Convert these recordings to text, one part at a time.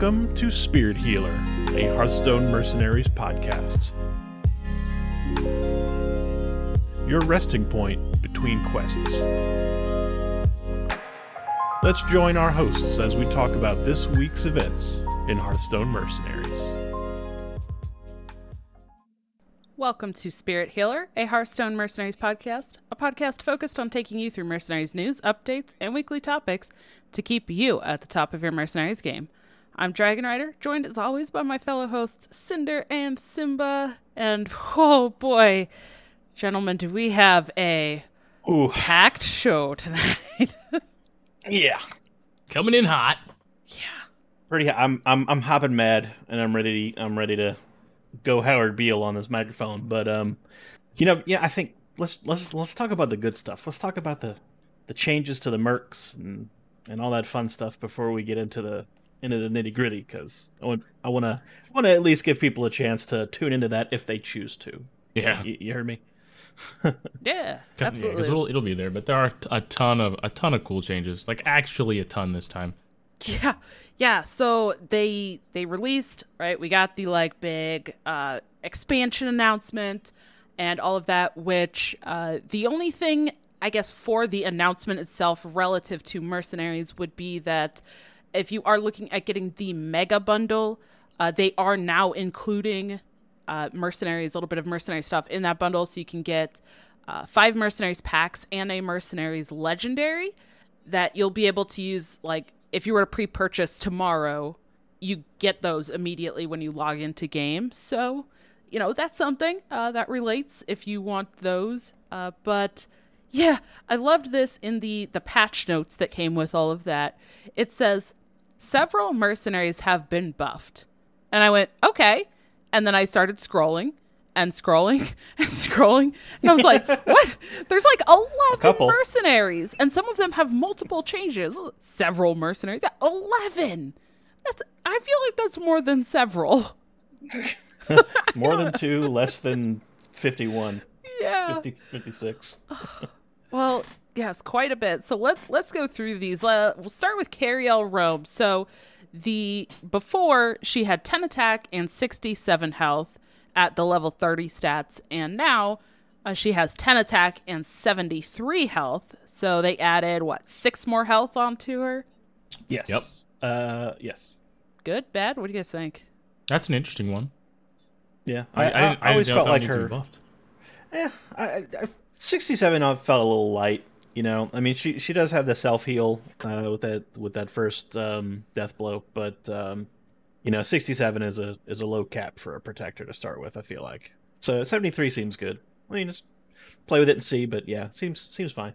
Welcome to Spirit Healer, a Hearthstone Mercenaries podcast. Your resting point between quests. Let's join our hosts as we talk about this week's events in Hearthstone Mercenaries. Welcome to Spirit Healer, a Hearthstone Mercenaries podcast, a podcast focused on taking you through Mercenaries news, updates, and weekly topics to keep you at the top of your Mercenaries game. I'm Dragon Rider, joined as always by my fellow hosts Cinder and Simba. And oh boy, gentlemen, do we have a Ooh, packed show tonight? yeah, Coming in hot. yeah. pretty. I'm I'm I'm hopping mad, and I'm ready. I'm ready to go Howard Beale on this microphone. But um, you know, yeah, I think let's let's let's talk about the good stuff. Let's talk about the the changes to the mercs and and all that fun stuff before we get into the into the nitty gritty. Because I want I want to want to at least give people a chance to tune into that if they choose to. Yeah. you, you heard me. Yeah, Yeah, absolutely. 'cause it'll, it'll be there, but there are a ton of a ton of cool changes. Like actually a ton this time. Yeah. Yeah, so they they released, right? We got the like big uh expansion announcement and all of that which uh the only thing I guess for the announcement itself relative to mercenaries would be that if you are looking at getting the mega bundle, uh they are now including uh mercenaries, a little bit of mercenary stuff in that bundle. So you can get uh, five mercenaries packs and a mercenaries legendary that you'll be able to use like if you were to pre-purchase tomorrow you get those immediately when you log into game. So you know that's something uh, that relates if you want those. Uh, but yeah i loved this in the the patch notes that came with all of that. It says several mercenaries have been buffed. And i went okay. And then i started scrolling and scrolling and scrolling. And i was like what? There's like 11 couple. mercenaries. And some of them have multiple changes. Several mercenaries. Yeah, 11 that's i feel like that's more than several. More than two, less than fifty-one. yeah. 50, 56. Well, yes, quite a bit. So let's let's go through these. Uh, we'll start with Cariel Roame. So the before she had 10 attack and 67 health at the level 30 stats, and now uh, she has 10 attack and 73 health. So they added what six more health onto her. Yes. Yep. Uh, yes. Good, bad. What do you guys think? That's an interesting one. Yeah. I, I, didn't, I, always felt like needed to be her. buffed. Yeah, I, I, I- 67 I felt a little light. You know, I mean, she she does have the self heal uh, with that with that first um, death blow, but um, you know, 67 is a is a low cap for a protector to start with. I feel like so 73 seems good. I mean, just play with it and see, but yeah, seems seems fine.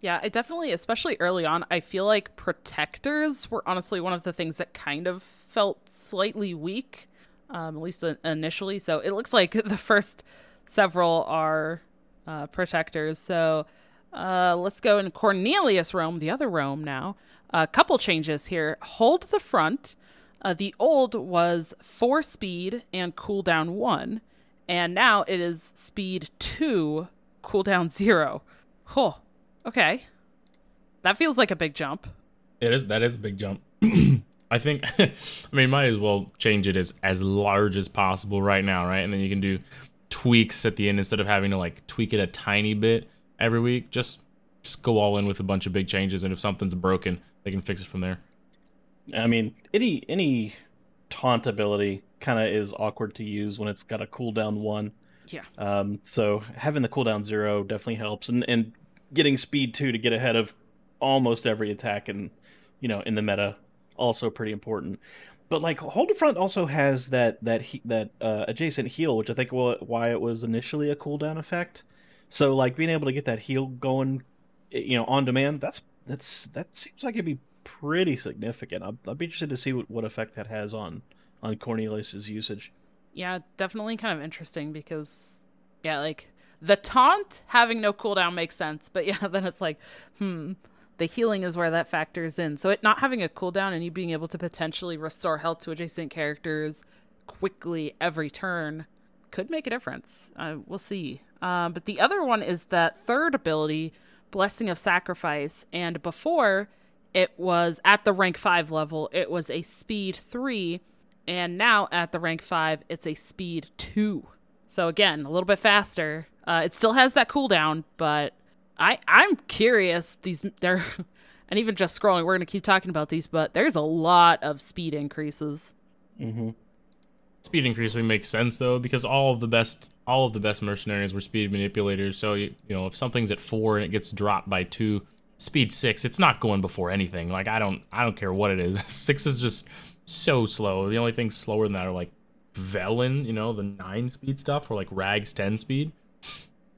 Yeah, it definitely, especially early on, I feel like protectors were honestly one of the things that kind of felt slightly weak, um, at least initially. So it looks like the first several are uh, protectors. So uh, let's go in Cornelius Roame, the other Roame now. A couple changes here. Hold the front. Uh, the old was four speed and cooldown one, and now it is speed two, cooldown zero. Oh, okay. That feels like a big jump. It is that is a big jump. I think I mean might as well change it as as large as possible right now, right? And then you can do tweaks at the end instead of having to like tweak it a tiny bit every week. Just just go all in with a bunch of big changes and if something's broken, they can fix it from there. I mean, any any taunt ability kind of is awkward to use when it's got a cooldown one. Yeah. Um, so having the cooldown zero definitely helps, and and getting speed two to get ahead of almost every attack and you know in the meta also pretty important. But like hold the front also has that that he, that uh, adjacent heal, which I think why it was initially a cooldown effect. So like being able to get that heal going, eh, you know, on demand. That's that's that seems like it'd be pretty significant. I'd, I'd be interested to see what, what effect that has on on Cornelius's usage. Yeah, definitely kind of interesting because, yeah, like the taunt having no cooldown makes sense, but yeah, then it's like, hmm, the healing is where that factors in. So it not having a cooldown and you being able to potentially restore health to adjacent characters quickly every turn could make a difference. Uh, we'll see. Um, but the other one is that third ability, Blessing of Sacrifice, and before it was at the rank 5 level, it was a speed 3, and now at the rank 5, it's a speed 2. So again, a little bit faster. Uh, it still has that cooldown, but I I'm curious. These they're and even just scrolling, we're gonna keep talking about these, but there's a lot of speed increases. Mm-hmm. Speed increasing makes sense though because all of the best all of the best mercenaries were speed manipulators. So you, you know if something's at four and it gets dropped by two, speed six, it's not going before anything. Like I don't I don't care what it is. six is just so slow. The only things slower than that are like Velen, you know, the nine speed stuff, or like Rags ten speed.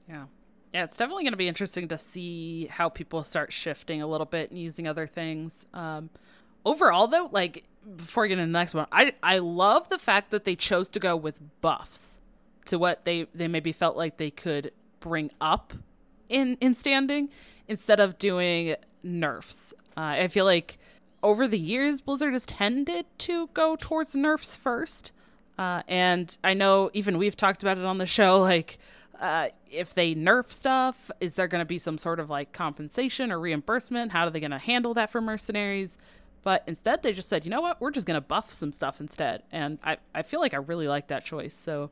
Yeah. Yeah, it's definitely going to be interesting to see how people start shifting a little bit and using other things. Um, overall, though, like before we get into the next one, I I love the fact that they chose to go with buffs to what they they maybe felt like they could bring up in in standing instead of doing nerfs. Uh, I feel like over the years, Blizzard has tended to go towards nerfs first. Uh, and I know even we've talked about it on the show. Like, uh, if they nerf stuff, is there going to be some sort of like compensation or reimbursement? How are they going to handle that for mercenaries? But instead, they just said, you know what, we're just going to buff some stuff instead. And I, I feel like I really like that choice. So,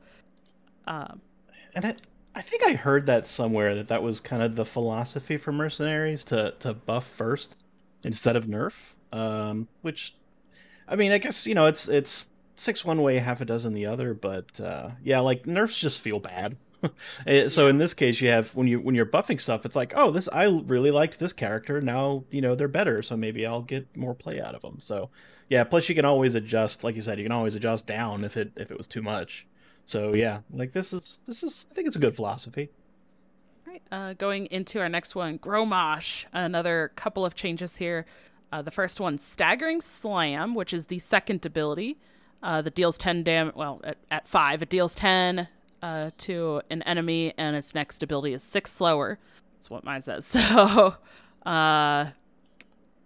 um, and I, I think I heard that somewhere that that was kind of the philosophy for mercenaries to to buff first instead of nerf. Um, which, I mean, I guess you know it's it's six one way, half a dozen the other. But uh, yeah, like nerfs just feel bad. Eh, so in this case, you have when you when you're buffing stuff, it's like, oh, this I really liked this character. Now you know they're better, so maybe I'll get more play out of them. So yeah, plus you can always adjust, like you said, you can always adjust down if it if it was too much. So yeah, like this is this is I think it's a good philosophy. All right, uh, going into our next one, Grommash. Another couple of changes here. Uh, the first one, Staggering Slam, which is the second ability uh, that deals 10 damage. Well, at, at 5, it deals 10 uh, to an enemy, and its next ability is 6 slower. That's what mine says. So, uh,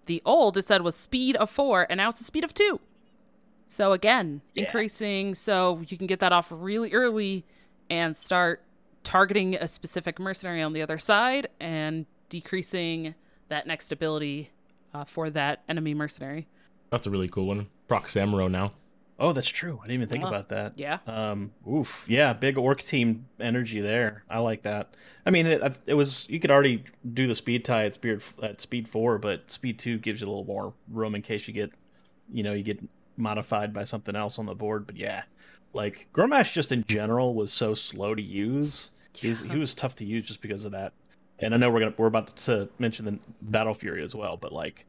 the old, it said, was speed of 4, and now it's a speed of 2. So, again, yeah. increasing so you can get that off really early and start targeting a specific mercenary on the other side and decreasing that next ability uh, for that enemy mercenary. That's a really cool one. Proc Samuro now. Oh, that's true. I didn't even think uh, about that. Yeah. Um. Oof. Yeah. Big orc team energy there. I like that. I mean, it, it was you could already do the speed tie at speed at speed four, but speed two gives you a little more room in case you get, you know, you get modified by something else on the board. But yeah, like Grommash just in general was so slow to use. He's he was tough to use just because of that. And I know we're gonna we're about to mention the Battle Fury as well, but like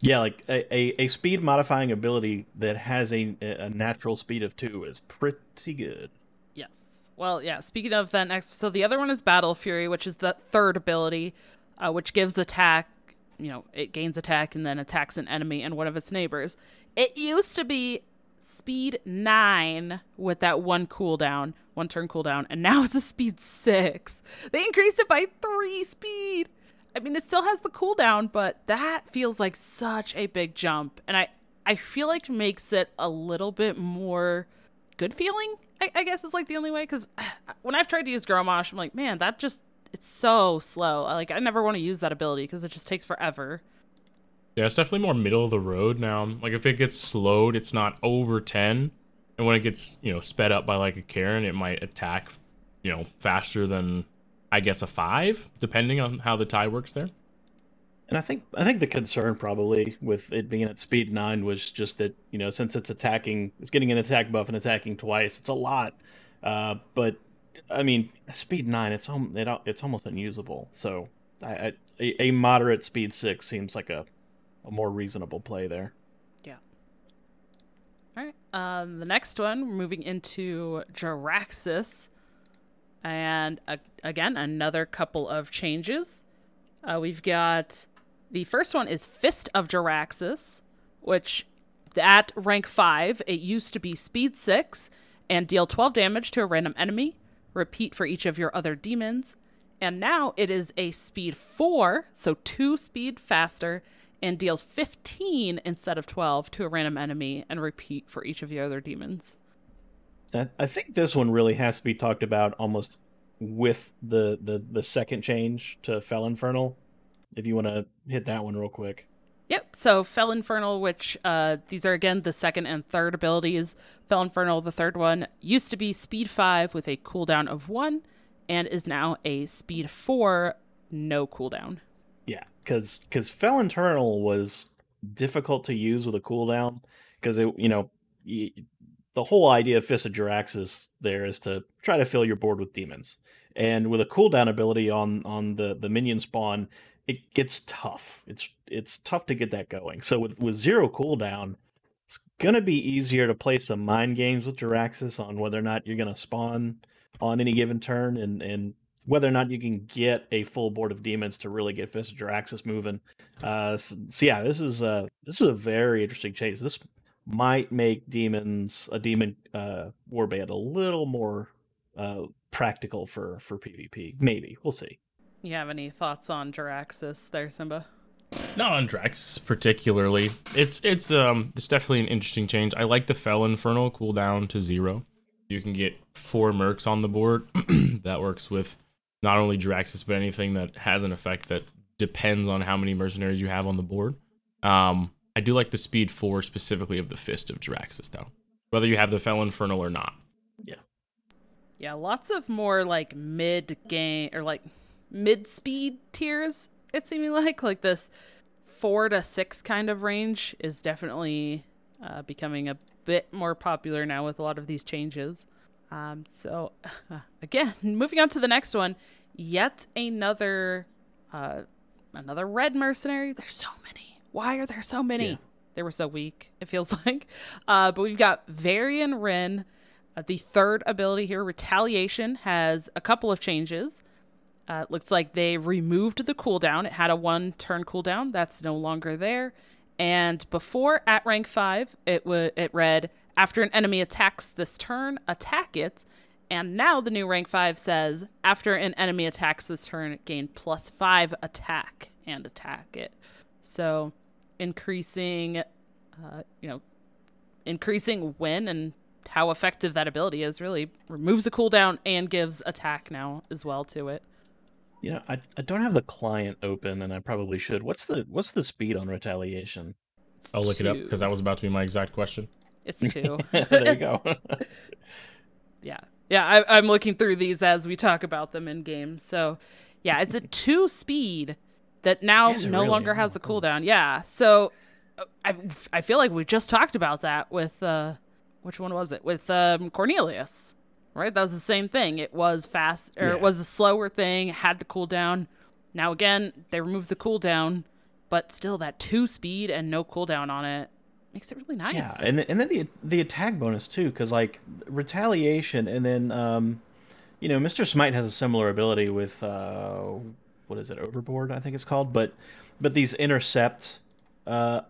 yeah, like a, a, a, speed modifying ability that has a, a natural speed of two is pretty good. Yes. Well, yeah. Speaking of that next, so the other one is Battle Fury, which is the third ability, uh, which gives attack. You know, it gains attack and then attacks an enemy and one of its neighbors. It used to be speed nine with that one cooldown, one turn cooldown, and now it's a speed six. They increased it by three speed. I mean, it still has the cooldown, but that feels like such a big jump, and I I feel like makes it a little bit more good feeling. I, I guess is like the only way because when I've tried to use Grommash, I'm like, man, that just it's so slow. Like I never want to use that ability because it just takes forever. Yeah, it's definitely more middle of the road now. Like if it gets slowed, it's not over ten, and when it gets you know sped up by like a Karen, it might attack you know faster than I guess a five, depending on how the tie works there. And I think I think the concern probably with it being at speed nine was just that you know since it's attacking, it's getting an attack buff and attacking twice. It's a lot, uh, but I mean speed nine, it's it, it's almost unusable. So I, I, a, moderate speed six seems like a a more reasonable play there. Yeah. All right. Um, the next one, moving into Jaraxxus. And uh, again, another couple of changes. Uh, we've got the first one is Fist of Jaraxxus, which at rank 5, it used to be speed 6 and deal 12 damage to a random enemy. Repeat for each of your other demons. And now it is a speed 4, so 2 speed faster, and deals 15 instead of 12 to a random enemy, and repeat for each of your other demons. I think this one really has to be talked about almost with the the the second change to Fel Infernal. If you want to hit that one real quick. Yep. So Fel Infernal, which uh, these are again the second and third abilities. Fell Infernal, the third one, used to be speed five with a cooldown of one, and is now a speed four, no cooldown. Because because Fel Infernal was difficult to use with a cooldown because it you know the whole idea of Fist of Jaraxxus there is to try to fill your board with demons, and with a cooldown ability on on the the minion spawn, it gets tough. It's it's tough to get that going. So with with zero cooldown, it's gonna be easier to play some mind games with Jaraxxus on whether or not you're gonna spawn on any given turn and and whether or not you can get a full board of demons to really get Fist of Jaraxxus moving. Uh, so, so yeah, this is uh this is a very interesting chase. This might make demons a demon uh warband a little more uh practical for for PvP. Maybe we'll see. You have any thoughts on Jaraxxus there, Simba? Not on Drax particularly. It's it's um it's definitely an interesting change. I like the Fel Infernal cooldown to zero. You can get four mercs on the board. that works with not only Jaraxxus but anything that has an effect that depends on how many mercenaries you have on the board. Um, I do like the speed four specifically of the Fist of Jaraxxus though, whether you have the Fel Infernal or not. Yeah. Yeah, lots of more like mid game or like mid speed tiers. It seeming like like this four to six kind of range is definitely uh, becoming a bit more popular now with a lot of these changes. Um, so again, moving on to the next one, yet another uh, another red mercenary. There's so many. Why are there so many? Yeah. They were so weak. It feels like. Uh, but we've got Varian Wrynn. Uh, the third ability here, Retaliation, has a couple of changes. Uh, it looks like they removed the cooldown. It had a one turn cooldown. That's no longer there. And before at rank five, it wa it read after an enemy attacks this turn, attack it. And now the new rank five says after an enemy attacks this turn, gain plus five attack and attack it. So increasing, uh, you know, increasing when and how effective that ability is really removes the cooldown and gives attack now as well to it. You know, I, I don't have the client open, and I probably should. What's the what's the speed on retaliation? I'll look it up because that was about to be my exact question. It's two. there you go. yeah, yeah. I, I'm looking through these as we talk about them in game. So, yeah, it's a two speed that now no really? longer Oh has the cooldown. Yeah. So, I I feel like we just talked about that with uh, which one was it with um, Cornelius? Right, that was the same thing. It was fast, or Yeah. it was a slower thing. Had the cooldown. Now again, they removed the cooldown, but still that two speed and no cooldown on it makes it really nice. Yeah, and then, and then the the attack bonus too, because like retaliation, and then um, you know, Mister Smite has a similar ability with uh, what is it, Overboard? I think it's called, but but these intercept uh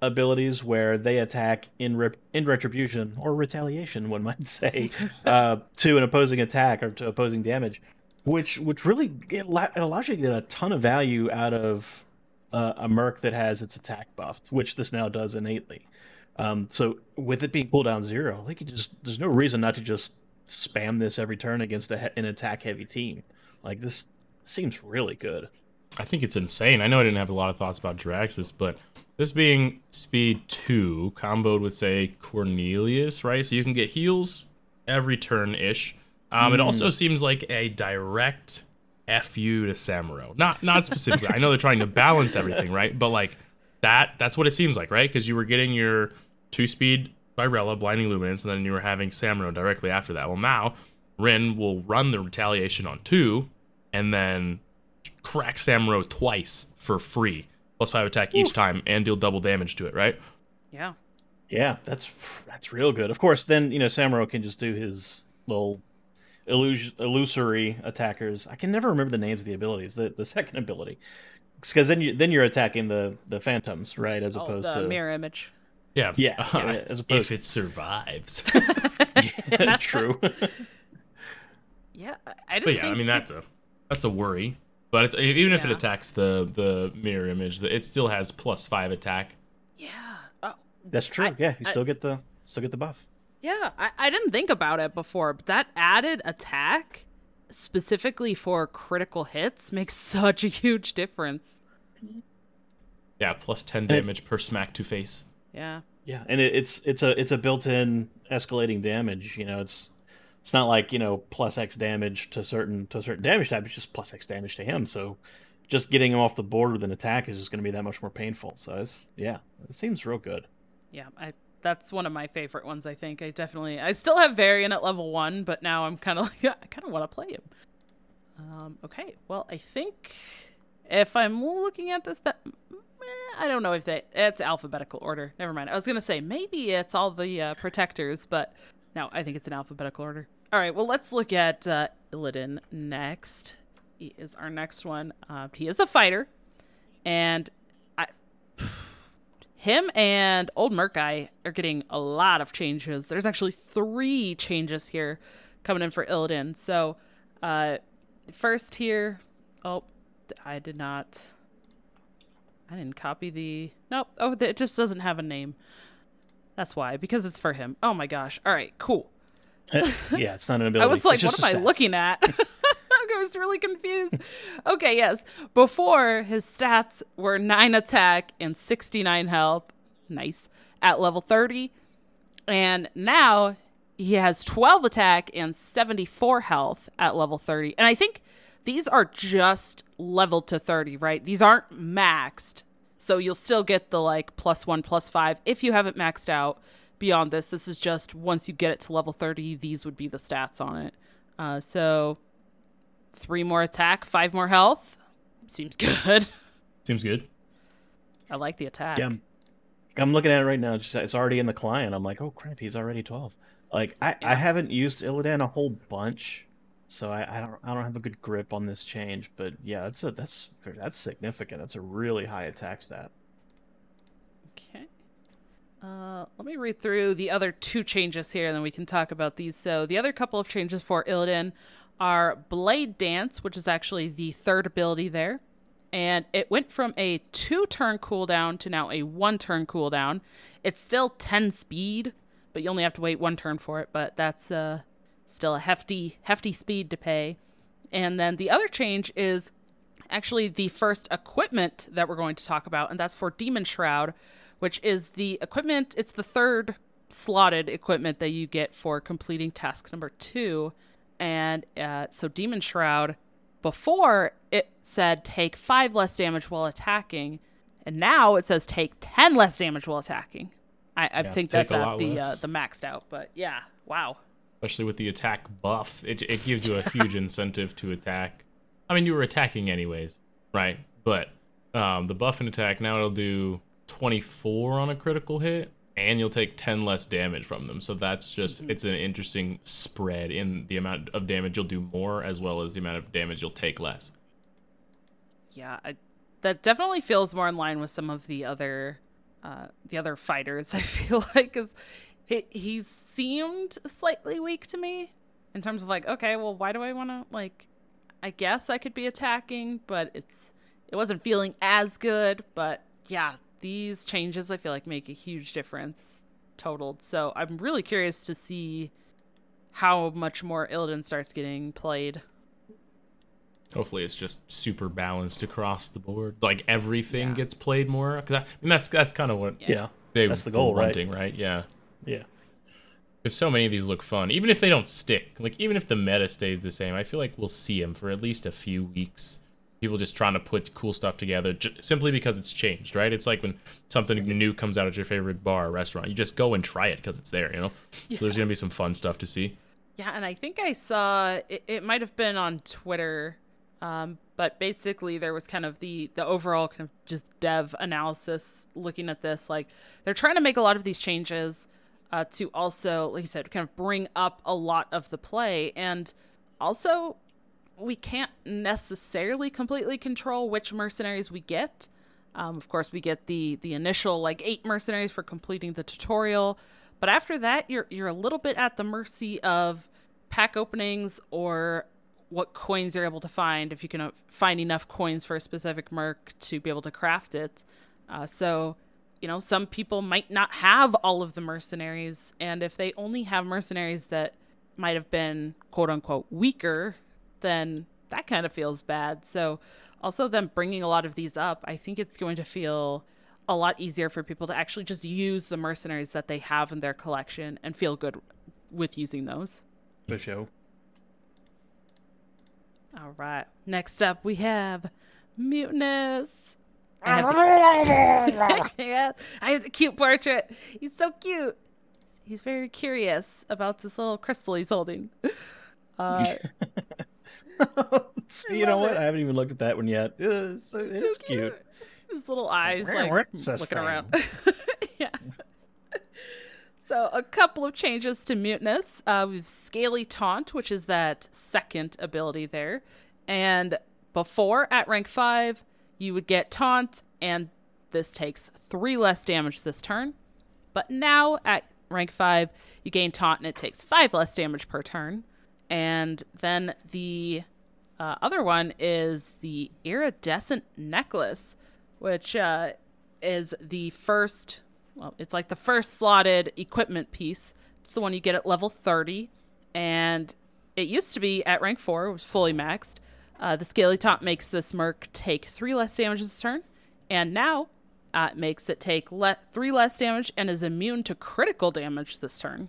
abilities where they attack in rep- in retribution or retaliation, one might say, uh, to an opposing attack or to opposing damage, which which really it, la- it allows you to get a ton of value out of uh, a merc that has its attack buffed, which this now does innately. Um, so with it being cooldown zero, like you just there's no reason not to just spam this every turn against he- an attack heavy team. Like this seems really good. I think it's insane. I know I didn't have a lot of thoughts about Jaraxxus, but this being speed two comboed with say Cornelius, right? So you can get heals every turn ish. Um, It also seems like a direct fu to Samuro. Not not specifically. I know they're trying to balance everything, right? But like that that's what it seems like, right? Because you were getting your two speed Xyrella, Blinding Luminance, and then you were having Samuro directly after that. Well, now Wrynn will run the retaliation on two, and then crack Samuro twice for free, plus five attack each time, and deal double damage to it, right? yeah. Yeah, that's that's real good. Of course, then you know Samuro can just do his little illus- illusory attackers. I can never remember the names of the abilities. The the second ability, because then you then you're attacking the the phantoms, right? As Oh, opposed the to mirror image. Yeah, Yeah, yeah, as opposed- if it survives. true. Yeah, I- I didn't but yeah, think I mean that's a that's a worry. But it's, even if it attacks the the mirror image, it still has plus five attack. Yeah. Oh, That's true. I- yeah, you I- still get the still get the buff. yeah. I, I didn't think about it before, but that added attack specifically for critical hits makes such a huge difference. Yeah, plus ten damage per smack to face. Yeah. Yeah, and it, it's it's a it's a built-in escalating damage. You know, it's it's not like you know plus X damage to certain to a certain damage type. It's just plus X damage to him. So just getting him off the board with an attack is just going to be that much more painful. So it's yeah, it seems real good. Yeah, I that's one of my favorite ones. I think I definitely I still have Varian at level one, but now I'm kind of like I kind of want to play him. Um, okay, well I think if I'm looking at this, that I don't know if they it's alphabetical order. Never mind. I was gonna say maybe it's all the uh, protectors, but no, I think it's an alphabetical order. All right, well let's look at uh, Illidan next. He is our next one. Uh, he is a fighter, and him and old Murk-Eye are getting a lot of changes. There's actually three changes here coming in for Illidan. So, uh, first here, oh, I did not. I didn't copy the. Nope. Oh, it just doesn't have a name. That's why, because it's for him. Oh my gosh. All right, cool. yeah, it's not an ability. I was like, what am I looking at? I was really confused. Okay, yes. Before his stats were 9 attack and 69 health. Nice. At level 30. And now he has 12 attack and 74 health at level 30. And I think these are just leveled to 30, right? These aren't maxed. So you'll still get the like plus 1 plus 5 if you haven't maxed out beyond this. This is just once you get it to level 30, these would be the stats on it. Uh, so three more attack, five more health. Seems good. Seems good. I like the attack. Yeah, I'm, I'm looking at it right now. It's, it's already in the client. I'm like, oh crap, he's already 12. Like I, Yeah. I haven't used Illidan a whole bunch, so I, I don't I don't have a good grip on this change. But yeah, that's a that's that's significant. That's a really high attack stat. Okay. Uh, let me read through the other two changes here, and then we can talk about these. So the other couple of changes for Illidan are Blade Dance, which is actually the third ability there, and it went from a two-turn cooldown to now a one-turn cooldown. It's still 10 speed, but you only have to wait one turn for it. But that's uh, still a hefty, hefty speed to pay. And then the other change is actually the first equipment that we're going to talk about, and that's for Demon Shroud, which is the equipment. It's the third slotted equipment that you get for completing task number two. And uh, so, Demon Shroud, before it said take five less damage while attacking, and now it says take 10 less damage while attacking. I, I Yeah, think that's at the uh, the maxed out, but yeah, wow. Especially with the attack buff, it it gives you a huge incentive to attack. I mean, you were attacking anyways, right? But um, the buff and attack now it'll do 24 on a critical hit, and you'll take 10 less damage from them. So that's just it's an interesting spread in the amount of damage you'll do more, as well as the amount of damage you'll take less. yeah I, that definitely feels more in line with some of the other uh the other fighters i feel like because he, he seemed slightly weak to me in terms of like okay well why do i want to like i guess i could be attacking but it's it wasn't feeling as good but yeah these changes i feel like make a huge difference totaled so i'm really curious to see how much more illidan starts getting played Hopefully, it's just super balanced across the board. Like everything Yeah. gets played more. 'Cause I, I mean, that's that's kind of what Yeah, they That's the goal, were right? wanting, right? Yeah. yeah. Because so many of these look fun, even if they don't stick. Like even if the meta stays the same, I feel like we'll see them for at least a few weeks. People just trying to put cool stuff together, j- simply because it's changed, right? It's like when something new comes out at your favorite bar or restaurant, you just go and try it because it's there, you know. So there's gonna be some fun stuff to see. Yeah, and I think I saw it, it might have been on Twitter, um, but basically there was kind of the the overall kind of just dev analysis looking at this. Like they're trying to make a lot of these changes uh, to also, like you said, kind of bring up a lot of the play, and also we can't necessarily completely control which mercenaries we get. Um, of course, we get the the initial like eight mercenaries for completing the tutorial, but after that, you're you're a little bit at the mercy of pack openings or what coins you're able to find if you can uh, find enough coins for a specific merc to be able to craft it. Uh, so, you know, some people might not have all of the mercenaries, and if they only have mercenaries that might have been quote unquote weaker, then that kind of feels bad. So, also them bringing a lot of these up, I think it's going to feel a lot easier for people to actually just use the mercenaries that they have in their collection and feel good with using those. For sure. All right. Next up, we have Mutanus. I have, yeah, I have a cute portrait. He's so cute. He's very curious about this little crystal he's holding. Uh, you know what? it. I haven't even looked at that one yet. It's, so, it so is cute. His little eyes, "Where- like looking thing?" around. yeah. So a couple of changes to Mutanus. Uh, we've scaly taunt, which is that second ability there, and before at rank five, you would get taunt, and this takes three less damage this turn. But now at rank five, you gain taunt, and it takes five less damage per turn. And then the uh, other one is the iridescent necklace, which uh, is the first. Well, it's like the first slotted equipment piece. It's the one you get at level 30, and it used to be at rank four. It was fully maxed. Uh, the scaly top makes this merc take three less damage this turn, and now uh, it makes it take le- three less damage and is immune to critical damage this turn.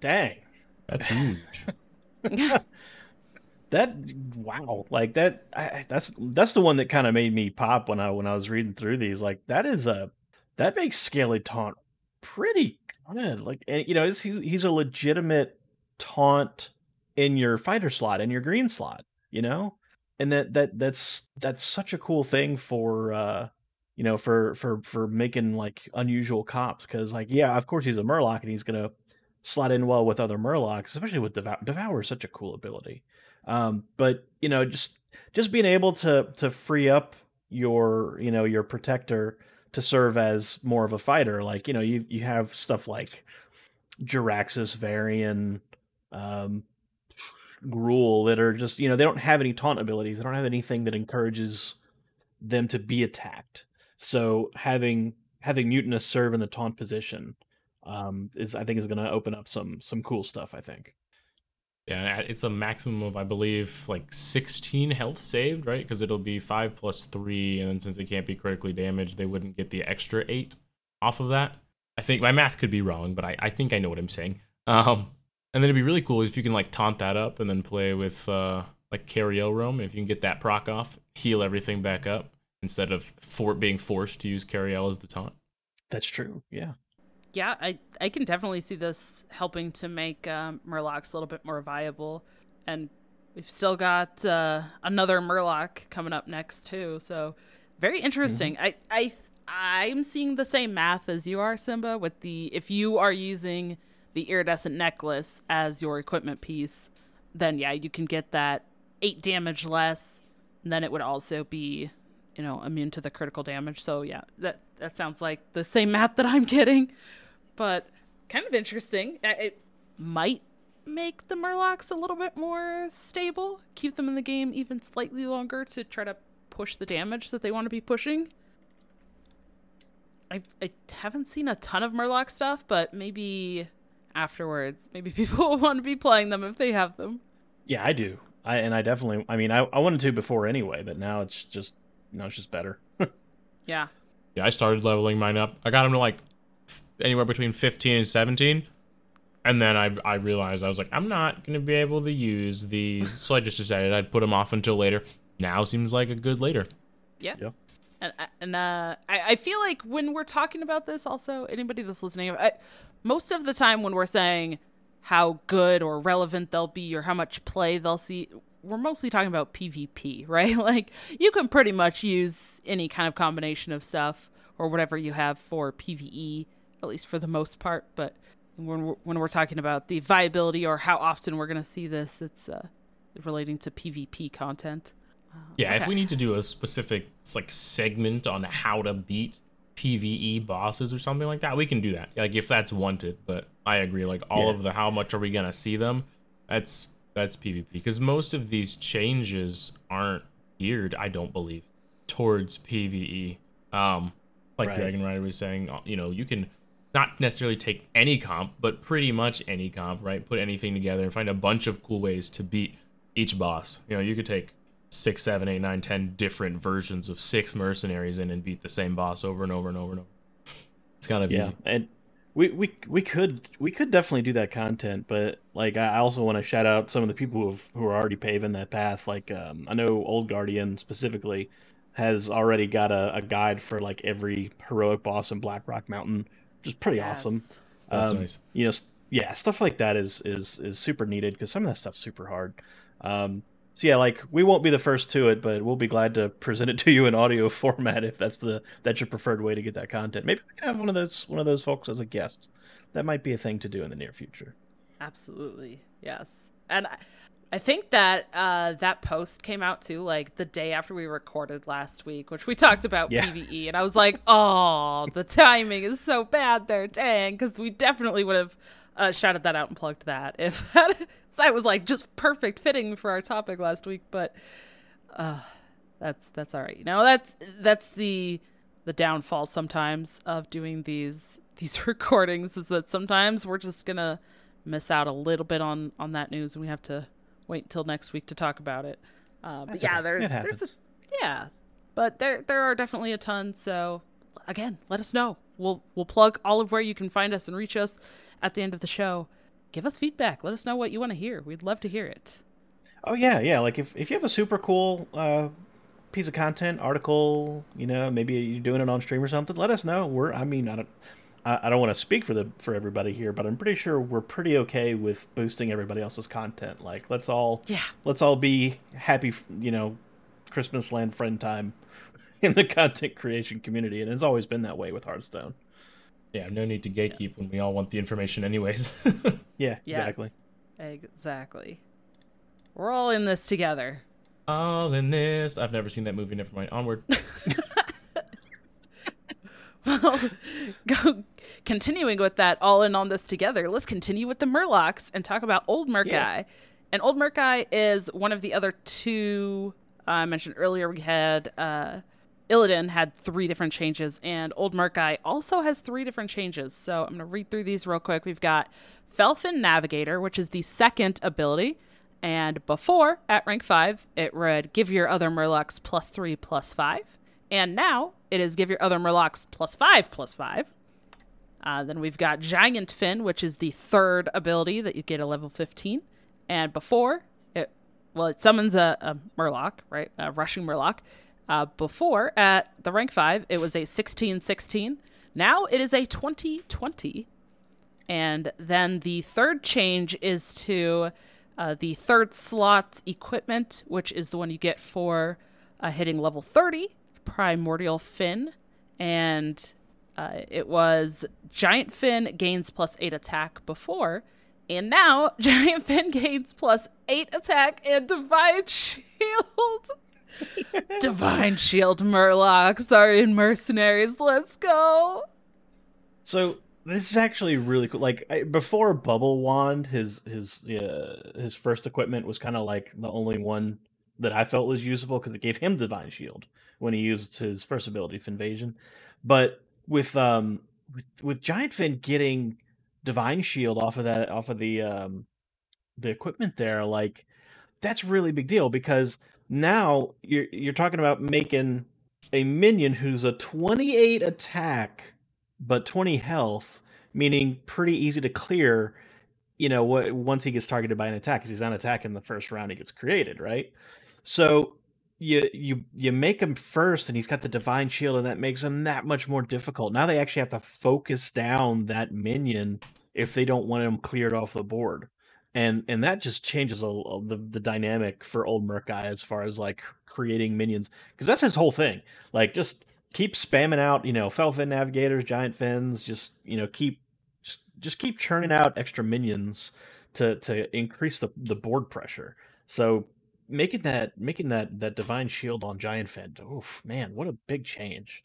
Dang. That's huge. That wow, like that. I, that's that's the one that kind of made me pop when I when I was reading through these. Like that is a that makes Scaly taunt pretty good. Like and, you know, he's he's a legitimate taunt in your fighter slot in your green slot. You know, and that that that's that's such a cool thing for uh you know for for for making like unusual cops because like yeah of course he's a murloc and he's gonna slot in well with other murlocs especially with devour devour is such a cool ability um but you know just just being able to to free up your you know your protector to serve as more of a fighter like you know you you have stuff like Jaraxxus Varian um Gruul that are just you know they don't have any taunt abilities. They don't have anything that encourages them to be attacked. So having having Mutanus serve in the taunt position um is i think is going to open up some some cool stuff i think Yeah, it's a maximum of I believe like 16 health saved, right? Because it'll be five plus three, and since it can't be critically damaged, they wouldn't get the extra eight off of that. I think my math could be wrong, but I, I think I know what I'm saying. Um, and then it'd be really cool if you can like taunt that up and then play with uh like Cariel Roame. If you can get that proc off, heal everything back up instead of for being forced to use Cariel as the taunt. that's true yeah Yeah, I I can definitely see this helping to make um, Murlocs a little bit more viable, and we've still got uh, another Murloc coming up next too. So very interesting. I I I'm seeing the same math as you are, Simba. With the if you are using the iridescent necklace as your equipment piece, then yeah, you can get that eight damage less. And then it would also be, you know, immune to the critical damage. So yeah, that that sounds like the same math that I'm getting but kind of interesting. It might make the Murlocs a little bit more stable, keep them in the game even slightly longer to try to push the damage that they want to be pushing. I I haven't seen a ton of Murloc stuff, but maybe afterwards, maybe people will want to be playing them if they have them. yeah i do i and i definitely i mean i, I wanted to before anyway but now it's just now it's just better Yeah. Yeah, I started leveling mine up. I got him to like f- anywhere between 15 and 17. And then I, I realized I was like, I'm not going to be able to use these. so I just decided I'd put them off until later. Now seems like a good later. Yeah. Yeah. And and uh, I I feel like when we're talking about this, also anybody that's listening, I, most of the time when we're saying how good or relevant they'll be or how much play they'll see, we're mostly talking about PvP, right? Like you can pretty much use any kind of combination of stuff or whatever you have for PVE, at least for the most part. But when we're, when we're talking about the viability or how often we're gonna see this, it's uh, relating to PvP content. Yeah, if we need to do a specific like segment on how to beat PVE bosses or something like that, we can do that. Like if that's wanted. But I agree, like all Yeah. of the how much are we gonna see them? That's that's PvP because most of these changes aren't geared, I don't believe, towards PVE. Um, like Right. Dragon Rider was saying, uh, you know, you can not necessarily take any comp, but pretty much any comp, right? Put anything together and find a bunch of cool ways to beat each boss. You know, you could take six, seven, eight, nine, ten different versions of six mercenaries in and beat the same boss over and over and over and over. It's kind of yeah, easy. and we we we could we could definitely do that content, but like I also want to shout out some of the people who have, who are already paving that path. Like um, I know Old Guardian specifically has already got a, a guide for like every heroic boss in Blackrock Mountain, which is pretty Yes. awesome. That's um, nice. You know, yeah, stuff like that is is is super needed because some of that stuff's super hard. Um, so yeah, like we won't be the first to it, but we'll be glad to present it to you in audio format if that's the that's your preferred way to get that content. Maybe we can have one of those one of those folks as a guest. That might be a thing to do in the near future. Absolutely. Yes. And I, I think that uh, that post came out too, like the day after we recorded last week, which we talked about Yeah. PVE. And I was like, oh, the timing is so bad there. Dang. Because we definitely would have uh, shouted that out and plugged that if that, that was like just perfect fitting for our topic last week. But uh, that's that's all right. You know, that's that's the the downfall sometimes of doing these these recordings is that sometimes we're just gonna miss out a little bit on on that news and we have to wait until next week to talk about it. Uh, but That's yeah, okay. there's It there's a, yeah, but there there are definitely a ton. So again, let us know. We'll we'll plug all of where you can find us and reach us at the end of the show. Give us feedback. Let us know what you want to hear. We'd love to hear it. Oh yeah, yeah. Like if, if you have a super cool uh, piece of content, article, you know, maybe you're doing it on stream or something, let us know. We're I mean I don't I, I don't want to speak for the for everybody here, but I'm pretty sure we're pretty okay with boosting everybody else's content. Like let's all Yeah. let's all be happy, you know, Christmas land friend time in the content creation community, and it's always been that way with Hearthstone. Yeah, no need to gatekeep when we all want the information anyways. Yeah, Yes. exactly. Exactly. We're all in this together. all in this. I've never seen that movie. Never mind. Onward. Well, go, continuing with that, all in on this together, let's continue with the Murlocs and talk about Old Murk-Eye. Yeah. And Old Murk-Eye is one of the other two uh, I mentioned earlier. We had uh, Illidan had three different changes, and Old Murk-Eye also has three different changes. So I'm going to read through these real quick. We've got Felfin Navigator, which is the second ability. And before, at rank 5, it read Give your other Murlocs plus 3 plus 5. And now it is Give your other Murlocs plus 5 plus 5. Uh, then we've got Giant Fin, which is the third ability that you get at level 15. And before, it well, it summons a, a Murloc, right? A rushing Murloc. Uh, before, at the rank 5, it was a 16 16. Now it is a 20 20. And then the third change is to uh, the third slot equipment, which is the one you get for uh, hitting level 30, Primordial Fin. And uh, it was Giant Fin gains plus 8 attack before. And now Giant Fin gains plus 8 attack and Divine Shield. Divine Shield Murlocs are in Mercenaries. Let's go. So this is actually really cool. Like I, before Bubble Wand, his his uh, his first equipment was kind of like the only one that I felt was usable because it gave him Divine Shield when he used his first ability, Finvasion. But with um with with Giant Fin getting Divine Shield off of that off of the um the equipment there, like that's really big deal because now you're you're talking about making a minion who's a 28 attack but 20 health, meaning pretty easy to clear. You know, what once he gets targeted by an attack, because he's on attack in the first round he gets created, right? So you you you make him first, and he's got the divine shield, and that makes him that much more difficult. Now they actually have to focus down that minion if they don't want him cleared off the board, and and that just changes a, a- the the dynamic for old Murk-Eye as far as like creating minions, because that's his whole thing. Like just keep spamming out, you know, Felfin navigators, giant fins, just you know, keep just, just keep churning out extra minions to to increase the the board pressure. So making that making that that divine shield on giant fin, oof, man, what a big change.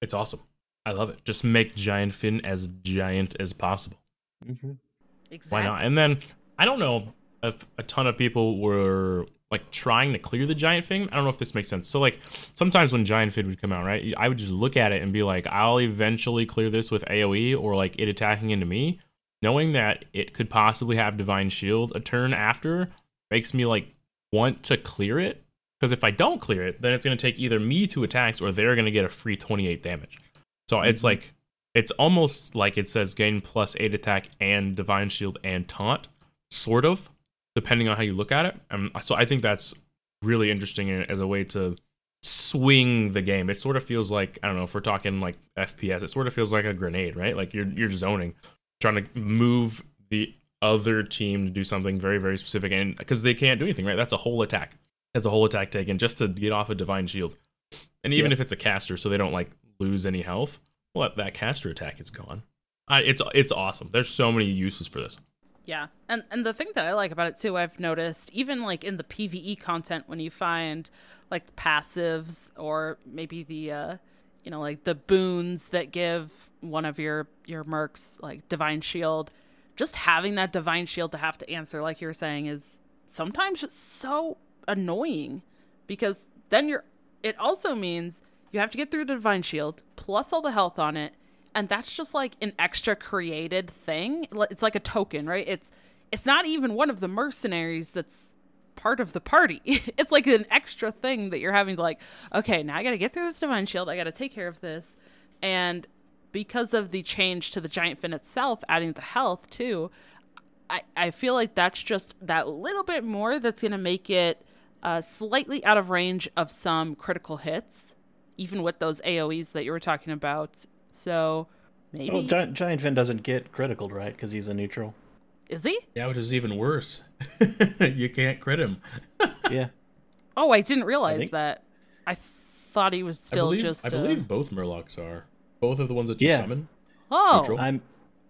It's awesome. I love it. Just make Giant Fin as giant as possible. hmm Exactly. Why not? And then I don't know if a ton of people were like trying to clear the giant fin. I don't know if this makes sense. So like sometimes when giant fin would come out, right? I would just look at it and be like, I'll eventually clear this with AoE or like it attacking into me, knowing that it could possibly have divine shield a turn after makes me like want to clear it Because if I don't clear it, then it's going to take either me two attacks or they're going to get a free 28 damage. So mm-hmm. it's like, it's almost like it says gain plus eight attack and divine shield and taunt, sort of, depending on how you look at it. And so I think that's really interesting as a way to swing the game. It sort of feels like I don't know if we're talking like FPS. It sort of feels like a grenade, right? Like you're you're zoning, trying to move the other team to do something very very specific, and because they can't do anything, right? That's a whole attack. That's a whole attack taken just to get off a divine shield. And even if it's a caster, so they don't like lose any health, well, that caster attack is gone. I, it's it's awesome. There's so many uses for this. Yeah. And and the thing that I like about it too, I've noticed even like in the PvE content when you find like passives or maybe the uh you know like the boons that give one of your your mercs like divine shield, just having that divine shield to have to answer like you were saying is sometimes just so annoying because then you're it also means you have to get through the divine shield plus all the health on it and that's just like an extra created thing. It's like a token right? It's it's not even one of the mercenaries that's part of the party. It's like an extra thing that you're having to like okay now i gotta get through this divine shield. I gotta take care of this. And because of the change to the giant fin itself adding the health too i i feel like that's just that little bit more that's gonna make it uh, slightly out of range of some critical hits even with those aoes that you were talking about so maybe. Well, Giant, Giant Fin doesn't get critical, right? Because he's a neutral. Is he? Yeah, which is even worse. you can't crit him. yeah. Oh, I didn't realize I think... that. I thought he was still I believe, just. I believe both Murlocs are. Both of the ones that you yeah. summon. Oh. Neutral. I'm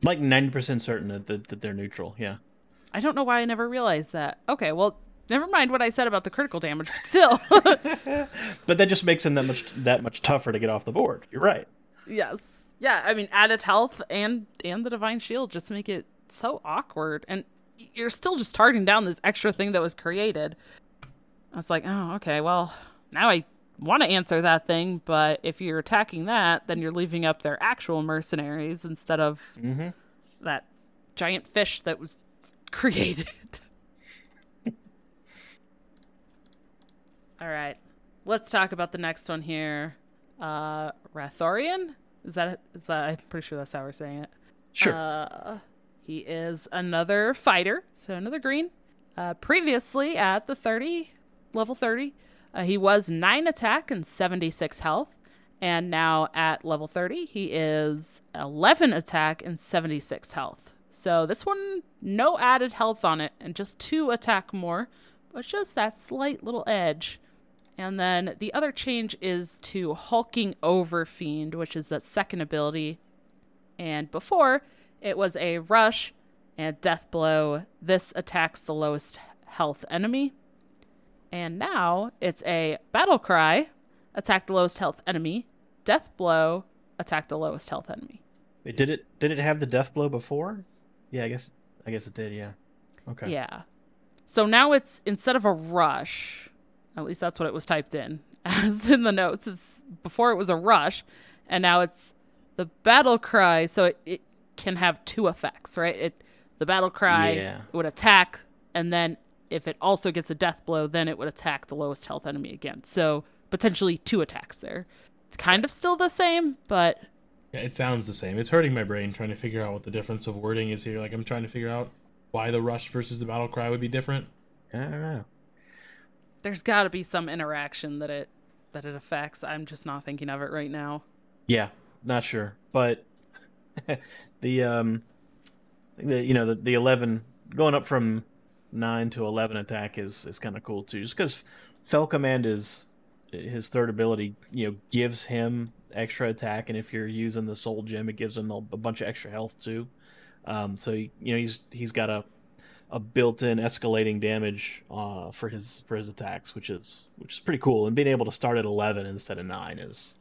like 90% certain that, that, that they're neutral. Yeah. I don't know why I never realized that. Okay, well, never mind what I said about the critical damage, but still. but that just makes him that much that much tougher to get off the board. You're right. Yes. Yeah, I mean added health and and the divine shield just to make it so awkward and you're still just targeting down this extra thing that was created. I was like, "Oh, okay. Well, now I want to answer that thing, but if you're attacking that, then you're leaving up their actual mercenaries instead of mm-hmm. that giant fish that was created." All right. Let's talk about the next one here uh, Rathorian. Is that is that? I'm pretty sure that's how we're saying it. Sure. Uh, he is another fighter, so another green. Uh, previously at the 30 level 30, uh, he was nine attack and 76 health, and now at level 30, he is 11 attack and 76 health. So this one, no added health on it, and just two attack more, but just that slight little edge. And then the other change is to Hulking Over Fiend, which is that second ability. And before, it was a Rush and Death Blow. This attacks the lowest health enemy. And now it's a Battle Cry, attack the lowest health enemy. Death Blow, attack the lowest health enemy. Did it did it have the Death Blow before? Yeah, I guess I guess it did. Yeah. Okay. Yeah. So now it's instead of a rush, at least that's what it was typed in, as in the notes. It's, before it was a rush, and now it's the battle cry. So it, it can have two effects, right? It the battle cry yeah. would attack, and then if it also gets a death blow, then it would attack the lowest health enemy again. So potentially two attacks there. It's kind of still the same, but yeah, it sounds the same. It's hurting my brain trying to figure out what the difference of wording is here. Like I'm trying to figure out why the rush versus the battle cry would be different. I don't know there's got to be some interaction that it that it affects. I'm just not thinking of it right now. Yeah, not sure, but the um, the you know the the eleven going up from nine to eleven attack is is kind of cool too, just because Fel Command is his third ability. You know, gives him extra attack, and if you're using the Soul Gem, it gives him a, a bunch of extra health too. Um, so you know he's he's got a a built-in escalating damage uh, for his for his attacks, which is which is pretty cool. And being able to start at eleven instead of nine is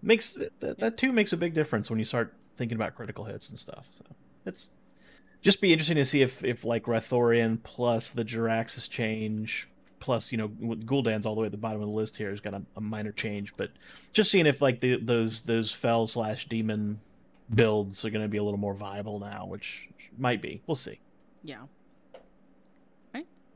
makes that, that too makes a big difference when you start thinking about critical hits and stuff. So it's just be interesting to see if if like Rathorian plus the Jaraxxus change plus you know Gul'dan's all the way at the bottom of the list here has got a, a minor change, but just seeing if like the those those fel slash demon builds are going to be a little more viable now, which might be. We'll see. Yeah.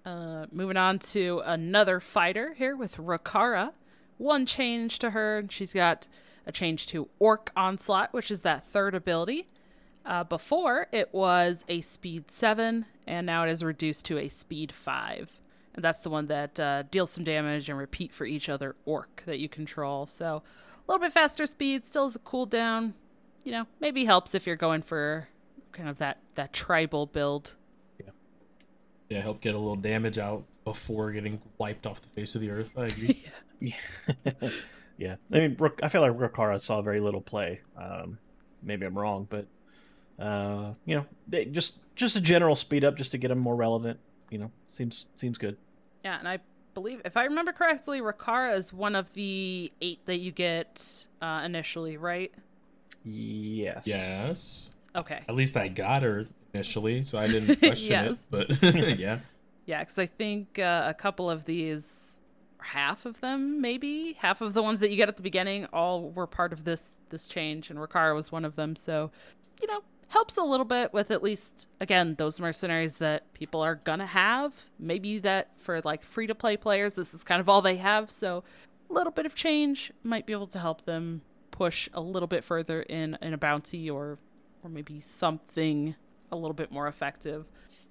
Uh, moving on to another fighter here with Rokara. One change to her. She's got a change to Orc Onslaught, which is that third ability. Uh, before, it was a speed 7, and now it is reduced to a speed 5. And that's the one that uh, deals some damage and repeat for each other orc that you control. So a little bit faster speed, still has a cooldown. You know, maybe helps if you're going for kind of that, that tribal build. Yeah, help get a little damage out before getting wiped off the face of the earth. I agree. yeah, yeah. I mean, Rook- I feel like Rokara saw very little play. Um, maybe I'm wrong, but uh, you know, they just just a general speed up just to get them more relevant. You know, seems seems good. Yeah, and I believe, if I remember correctly, Rokara is one of the eight that you get uh, initially, right? Yes. yes. Okay. At least I got her initially, so I didn't question Yes. it. But yeah. Yeah, because I think uh, a couple of these, half of them maybe, half of the ones that you get at the beginning, all were part of this this change, and Rokara was one of them. So, you know, helps a little bit with at least again those mercenaries that people are gonna have. Maybe that for like free to play players, this is kind of all they have. So, a little bit of change might be able to help them push a little bit further in in a bounty or or maybe something a little bit more effective.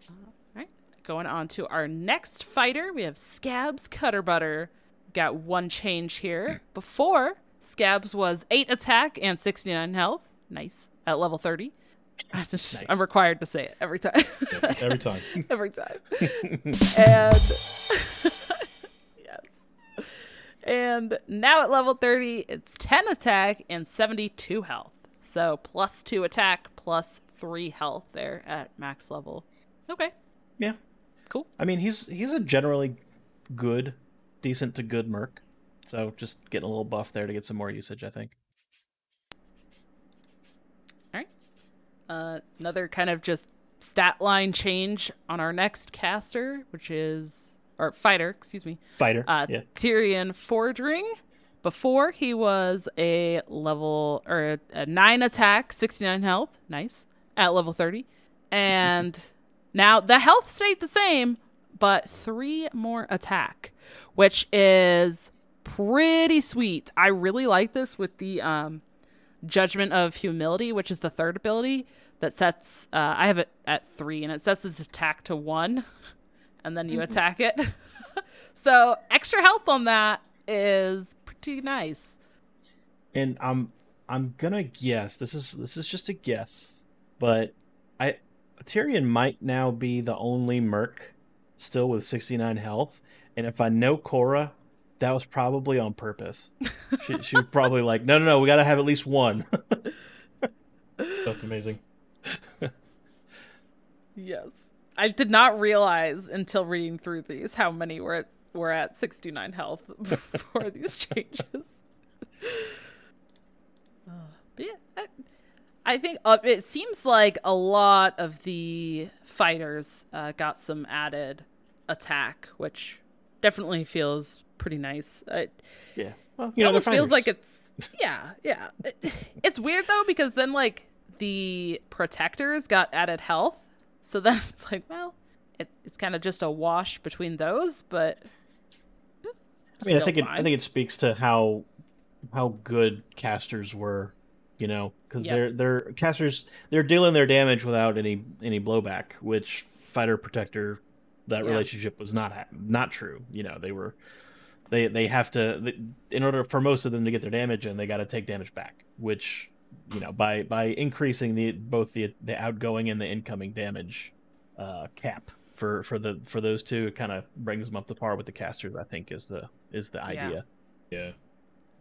Uh, right. Going on to our next fighter, we have Scabbs Cutterbutter. Got one change here. Before, Scabbs was 8 attack and 69 health. Nice. At level 30. I just, Nice. I'm required to say it every time. Yes, every time. every time. and yes. And now at level 30, it's 10 attack and 72 health. So plus 2 attack, plus 3 health there at max level. Okay. Yeah. Cool. I mean, he's he's a generally good, decent to good merc. So just getting a little buff there to get some more usage, I think. All right. Uh, another kind of just stat line change on our next caster, which is or fighter, excuse me. Fighter. Uh, yeah. Tirion Fordring. Before he was a level or a, a nine attack, sixty nine health, nice at level thirty, and now the health stayed the same, but three more attack, which is pretty sweet. I really like this with the um, Judgment of Humility, which is the third ability that sets. Uh, I have it at three, and it sets its attack to one, and then you attack it. so extra health on that is pretty nice. And I'm I'm gonna guess this is this is just a guess, but I Tirion might now be the only merc still with 69 health, and if I know Cora, that was probably on purpose. she, she was probably like, no, no, no, we gotta have at least one. That's amazing. Yes. I did not realize until reading through these how many were at, were at 69 health before these changes. Uh, but yeah, I, I think uh, it seems like a lot of the fighters uh, got some added attack, which definitely feels pretty nice. I, yeah, well, it you know, almost feels like it's yeah yeah. It's weird though because then like the protectors got added health. So then it's like well it, it's kind of just a wash between those but I mean, I think it, I think it speaks to how how good casters were, you know, because they're they're casters they're dealing their damage without any any blowback, which fighter protector that Yeah. relationship was not ha- not true. You know, they were they they have to they, in order for most of them to get their damage in, they got to take damage back, which you know by by increasing the both the the outgoing and the incoming damage uh, cap for for the for those two, it kind of brings them up to par with the casters. I think is the is the Yeah. idea. Yeah.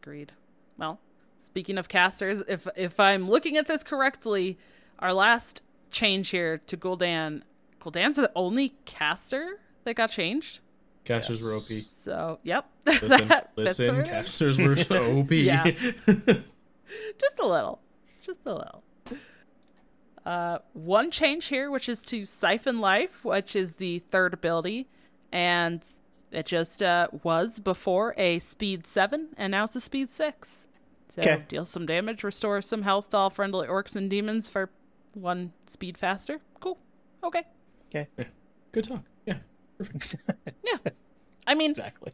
agreed well speaking of casters if if i'm looking at this correctly our last change here to gul'dan gul'dan's the only caster that got changed Casters Yes. were OP. so yep Listen, listen, sort casters were so OP. Yeah. just a little just a little uh one change here which is to siphon life which is the third ability and it just uh was before a speed 7 and now it's a speed 6 so 'Kay. deal some damage restore some health to all friendly orcs and demons for one speed faster cool okay Okay. Yeah. Good talk. Yeah. yeah. I mean, exactly.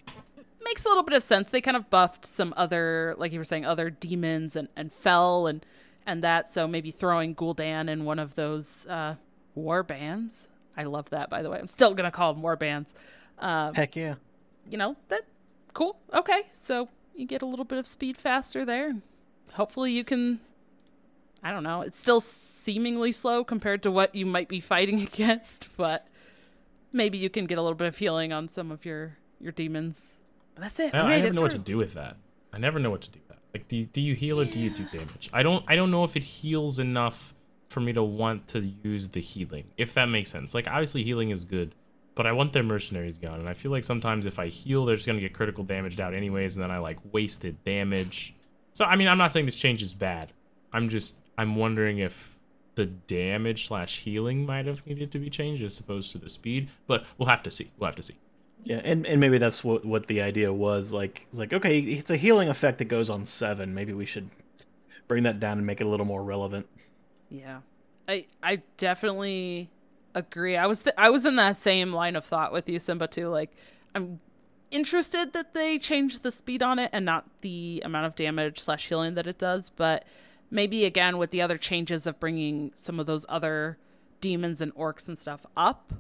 makes a little bit of sense. They kind of buffed some other, like you were saying, other demons and, and fel and and that. So maybe throwing Gul'dan in one of those uh, war bands. I love that, by the way. I'm still gonna call them war bands. Um, Heck yeah. you know that cool. Okay, so you get a little bit of speed faster there. Hopefully, you can. I don't know. It's still seemingly slow compared to what you might be fighting against, but maybe you can get a little bit of healing on some of your your demons. But that's it. I, I never it know what to do with that. I never know what to do with that. Like, do you, do you heal or do you do damage? I don't. I don't know if it heals enough for me to want to use the healing. If that makes sense. Like, obviously healing is good, but I want their mercenaries gone, and I feel like sometimes if I heal, they're just gonna get critical damaged out anyways, and then I like wasted damage. So I mean, I'm not saying this change is bad. I'm just I'm wondering if the damage slash healing might have needed to be changed as opposed to the speed, but we'll have to see. We'll have to see. Yeah, and, and maybe that's what what the idea was. Like like okay, it's a healing effect that goes on seven. Maybe we should bring that down and make it a little more relevant. Yeah, I I definitely agree. I was th- I was in that same line of thought with you, Simba too. Like I'm interested that they changed the speed on it and not the amount of damage slash healing that it does, but maybe again with the other changes of bringing some of those other demons and orcs and stuff up,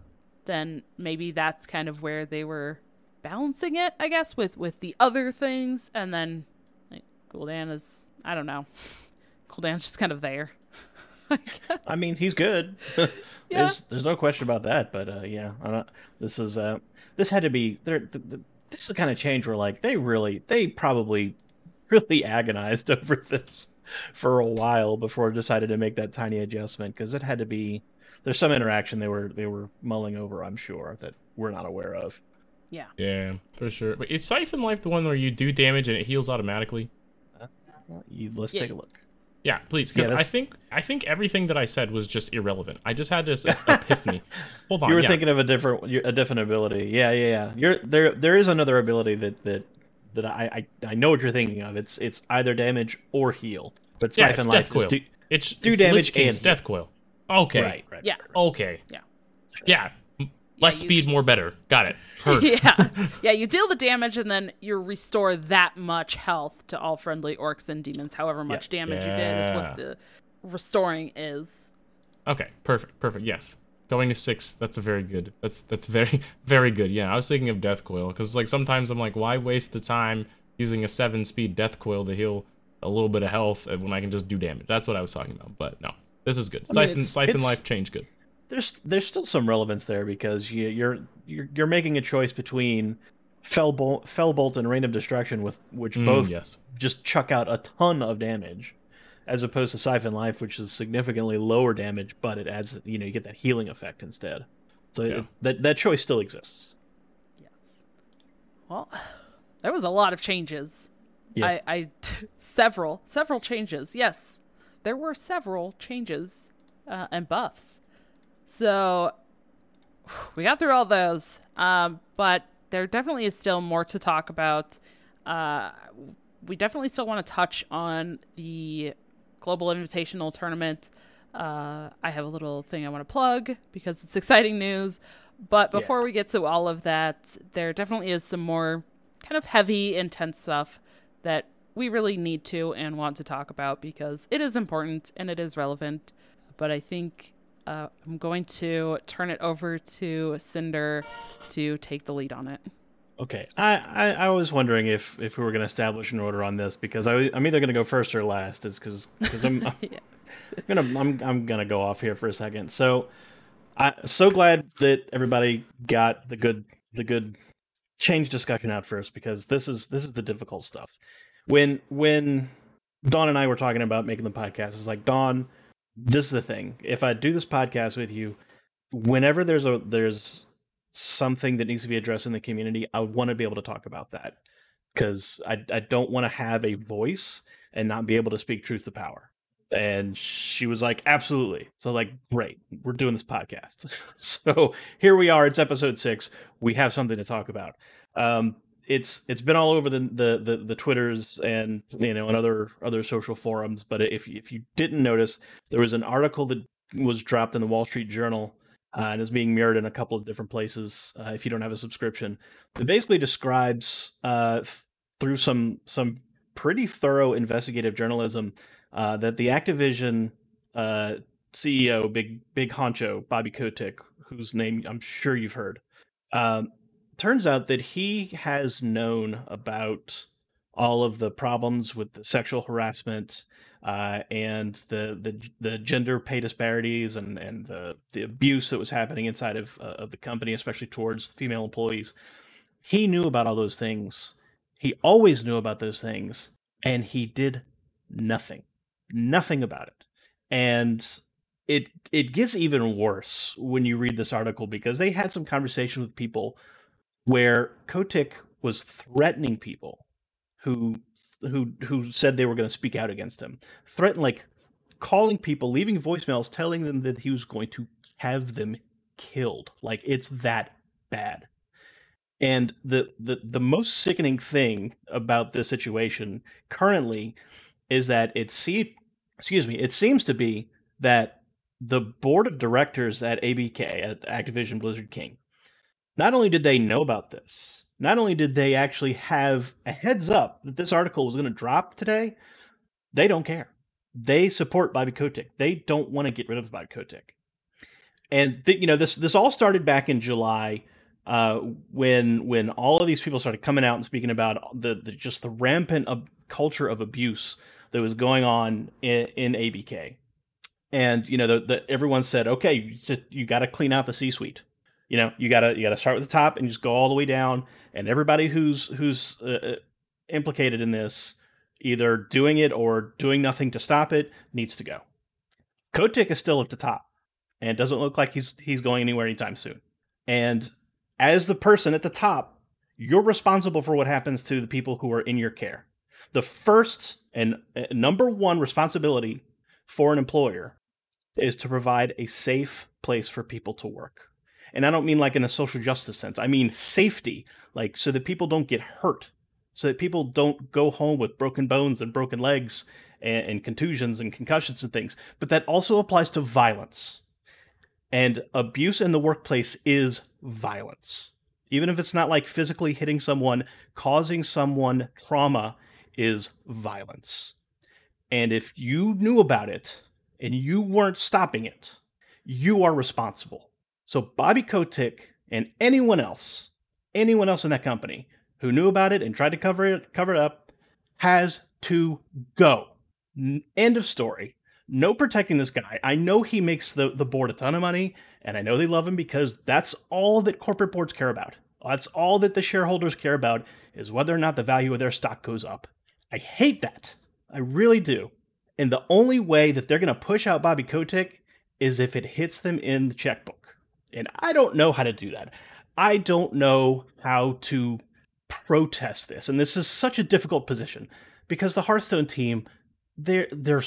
then maybe that's kind of where they were balancing it, I guess, with with the other things, and then like Gul'dan is I don't know, Gul'dan's just kind of there. I guess. I mean, he's good. there's there's no question about that. But uh, yeah, I don't, this is uh, this had to be there. The, the, this is the kind of change where like they really they probably really agonized over this for a while before decided to make that tiny adjustment because it had to be there's some interaction they were they were mulling over. I'm sure that we're not aware of. Yeah. Yeah, for sure. But is Siphon Life the one where you do damage and it heals automatically? You, let's Yeah. take a look. Yeah, please, because Yeah, I think I think everything that I said was just irrelevant. I just had this epiphany. Hold on, You were yeah. thinking of a different a different ability. Yeah, yeah, yeah. You're there. There is another ability that that that I I, I know what you're thinking of. It's it's either damage or heal. But yeah, Siphon it's Life Death Coil. is do, it's do it's damage Lich King's and Death Coil. Okay, right, right. Yeah. okay, Yeah. yeah. Less you- speed, more better. Got it. Yeah. Yeah, you deal the damage and then you restore that much health to all friendly orcs and demons. However much damage you did is what the restoring is. Okay, perfect, perfect. Yes, going to six. That's a very good. That's that's very very good. Yeah, I was thinking of Death Coil because like sometimes I'm like, why waste the time using a seven speed Death Coil to heal a little bit of health when I can just do damage? That's what I was talking about. But no, this is good. I mean, Siphon it's- Siphon it's- Life change good. There's there's still some relevance there because you, you're you're you're making a choice between Felbolt, Felbolt and Rain of Destruction, with which Mm, both yes. just chuck out a ton of damage, as opposed to Siphon Life, which is significantly lower damage, but it adds you know you get that healing effect instead. So Yeah. it, that that choice still exists. Yes. Well, there was a lot of changes. Yeah. I, I several several changes. Yes, there were several changes uh, and buffs. So we got through all those, um, but there definitely is still more to talk about. Uh, we definitely still want to touch on the Global Invitational Tournament. Uh, I have a little thing I want to plug because it's exciting news. But before we get to all of that, there definitely is some more kind of heavy, intense stuff that we really need to and want to talk about because it is important and it is relevant. But I think uh, I'm going to turn it over to Cinder to take the lead on it. Okay, I, I, I was wondering if, if we were going to establish an order on this because I, I'm either going to go first or last. It's because because I'm, I'm Yeah. gonna I'm I'm gonna go off here for a second. So, I so glad that everybody got the good the good change discussion out first because this is this is the difficult stuff. When when Dawn and I were talking about making the podcast, it's like Dawn, this is the thing. If I do this podcast with you, whenever there's a there's something that needs to be addressed in the community, I want to be able to talk about that because I I don't want to have a voice and not be able to speak truth to power. And she was like, absolutely. So like, great, we're doing this podcast. so here we are. It's episode six. We have something to talk about. Um, it's it's been all over the, the the the twitters and you know and other other social forums. But if if you didn't notice, there was an article that was dropped in the Wall Street Journal uh, and is being mirrored in a couple of different places uh, if you don't have a subscription. It basically describes uh, th- through some some pretty thorough investigative journalism uh, that the Activision uh, CEO, big big honcho Bobby Kotick, whose name I'm sure you've heard, um, turns out that he has known about all of the problems with the sexual harassment uh, and the, the the gender pay disparities and and the the abuse that was happening inside of uh, of the company, especially towards female employees. He knew about all those things. He always knew about those things, and he did nothing, nothing about it. And it it gets even worse when you read this article because they had some conversation with people where Kotick was threatening people who who who said they were going to speak out against him. Threatened like calling people, leaving voicemails telling them that he was going to have them killed. Like it's that bad. And the the the most sickening thing about this situation currently is that it see excuse me, it seems to be that the board of directors at ABK at Activision Blizzard King not only did they know about this, not only did they actually have a heads up that this article was going to drop today, they don't care. They support Bobby Kotick. They don't want to get rid of Bobby Kotick. And th- you know this this all started back in July uh, when when all of these people started coming out and speaking about the, the just the rampant ab- culture of abuse that was going on in, in ABK. And you know the, the everyone said, okay, you, you got to clean out the C-suite you know you gotta you gotta start with the top and just go all the way down. And everybody who's who's uh, uh, implicated in this either doing it or doing nothing to stop it needs to go. Kotick is still at the top and doesn't look like he's he's going anywhere anytime soon. And as the person at the top you're responsible for what happens to the people who are in your care. The first and uh, number one responsibility for an employer is to provide a safe place for people to work and I don't mean like in a social justice sense. I mean safety, like so that people don't get hurt, so that people don't go home with broken bones and broken legs and, and contusions and concussions and things. But that also applies to violence. And abuse in the workplace is violence. Even if it's not like physically hitting someone, causing someone trauma is violence. And if you knew about it and you weren't stopping it, you are responsible. So Bobby Kotick and anyone else, anyone else in that company who knew about it and tried to cover it, cover it up, has to go. End of story. No protecting this guy. I know he makes the, the board a ton of money, and I know they love him because that's all that corporate boards care about. That's all that the shareholders care about is whether or not the value of their stock goes up. I hate that. I really do. And the only way that they're going to push out Bobby Kotick is if it hits them in the checkbook. And I don't know how to do that. I don't know how to protest this. And this is such a difficult position because the Hearthstone team, they're they're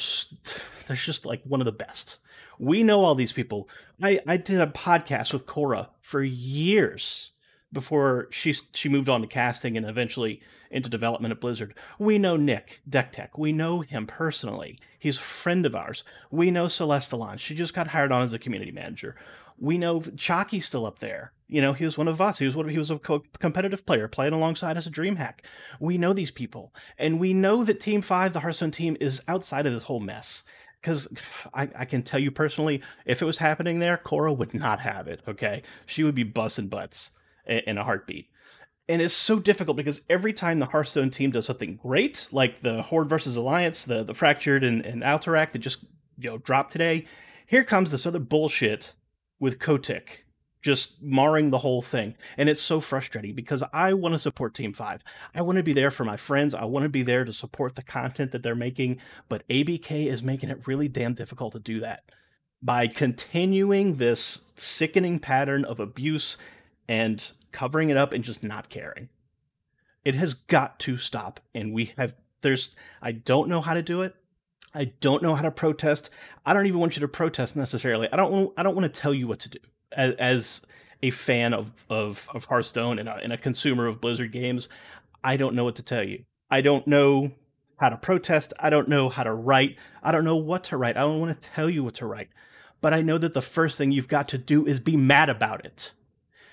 they're just like one of the best. We know all these people. I, I did a podcast with Cora for years before she she moved on to casting and eventually into development at Blizzard. We know Nick Deck Tech. We know him personally. He's a friend of ours. We know Celeste Alon. She just got hired on as a community manager we know Chalky's still up there. You know, he was one of us. He was one. Of, he was a co- competitive player playing alongside us at DreamHack. We know these people, and we know that Team Five, the Hearthstone team, is outside of this whole mess. Because I, I can tell you personally, if it was happening there, Cora would not have it. Okay, she would be busting butts in, a heartbeat. And it's so difficult because every time the Hearthstone team does something great, like the Horde versus Alliance, the the Fractured and, and Alterac that just you know dropped today, here comes this other bullshit with Kotick just marring the whole thing. And it's so frustrating because I want to support Team 5. I want to be there for my friends. I want to be there to support the content that they're making. But ABK is making it really damn difficult to do that by continuing this sickening pattern of abuse and covering it up and just not caring. It has got to stop. And we have, there's, I don't know how to do it. I don't know how to protest. I don't even want you to protest necessarily. I don't want, I don't want to tell you what to do as, as a fan of, of, of Hearthstone and a, and a consumer of Blizzard games. I don't know what to tell you. I don't know how to protest. I don't know how to write. I don't know what to write. I don't want to tell you what to write. but I know that the first thing you've got to do is be mad about it.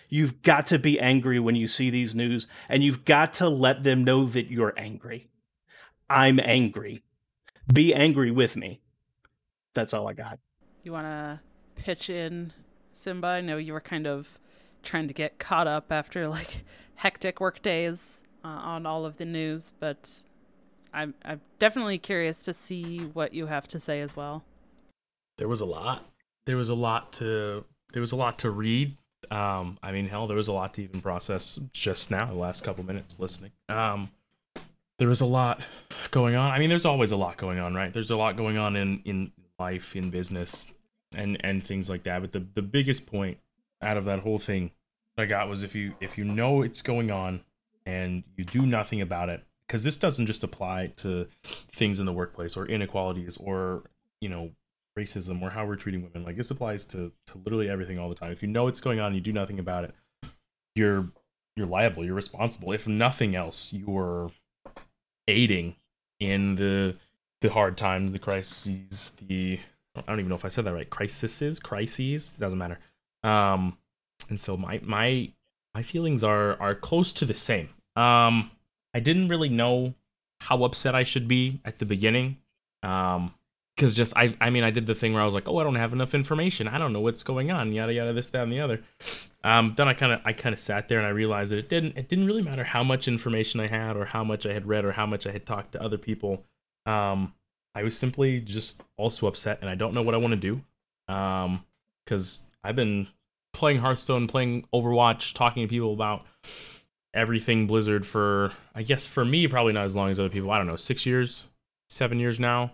You've got to be angry when you see these news, and you've got to let them know that you're angry. I'm angry. Be angry with me. That's all I got. You want to pitch in, Simba? I know you were kind of trying to get caught up after like hectic work days uh, on all of the news, but I'm I'm definitely curious to see what you have to say as well. There was a lot. There was a lot to there was a lot to read. Um, I mean, hell, there was a lot to even process just now, the last couple minutes listening. Um, there was a lot going on. I mean, there's always a lot going on, right? There's a lot going on in in life, in business, and and things like that. But the the biggest point out of that whole thing I got was if you if you know it's going on and you do nothing about it, because this doesn't just apply to things in the workplace or inequalities or you know racism or how we're treating women. Like this applies to to literally everything all the time. If you know it's going on, and you do nothing about it. You're you're liable. You're responsible. If nothing else, you're aiding in the the hard times, the crises, the I don't even know if I said that right. Crises, crises, doesn't matter. Um, and so my my my feelings are are close to the same. Um, I didn't really know how upset I should be at the beginning. Um, because just I I mean I did the thing where I was like, oh, I don't have enough information. I don't know what's going on. Yada yada, this, that, and the other. Um, then I kind of I kind of sat there and I realized that it didn't it didn't really matter how much information I had or how much I had read or how much I had talked to other people. Um, I was simply just also upset and I don't know what I want to do. Um, because I've been playing Hearthstone, playing Overwatch, talking to people about everything Blizzard for I guess for me probably not as long as other people. I don't know, six years, seven years now.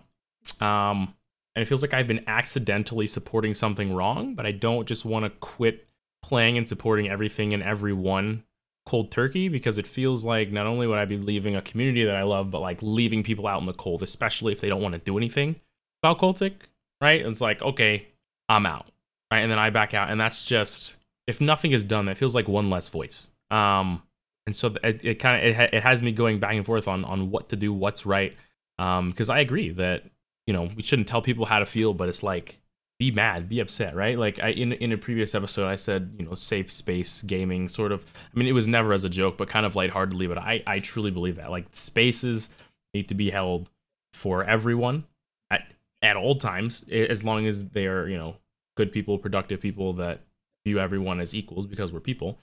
Um, and it feels like I've been accidentally supporting something wrong, but I don't just want to quit playing and supporting everything and everyone cold turkey because it feels like not only would I be leaving a community that I love, but like leaving people out in the cold, especially if they don't want to do anything about Kotick, right? it's like, okay, I'm out, right? And then I back out, and that's just if nothing is done, that feels like one less voice. Um, and so it, it kind of it, it has me going back and forth on on what to do, what's right. Um, because I agree that you know we shouldn't tell people how to feel, but it's like be mad, be upset, right? Like I in in a previous episode, I said you know safe space gaming, sort of. I mean, it was never as a joke, but kind of lightheartedly. But I I truly believe that like spaces need to be held for everyone at at all times, as long as they are you know good people, productive people that view everyone as equals because we're people.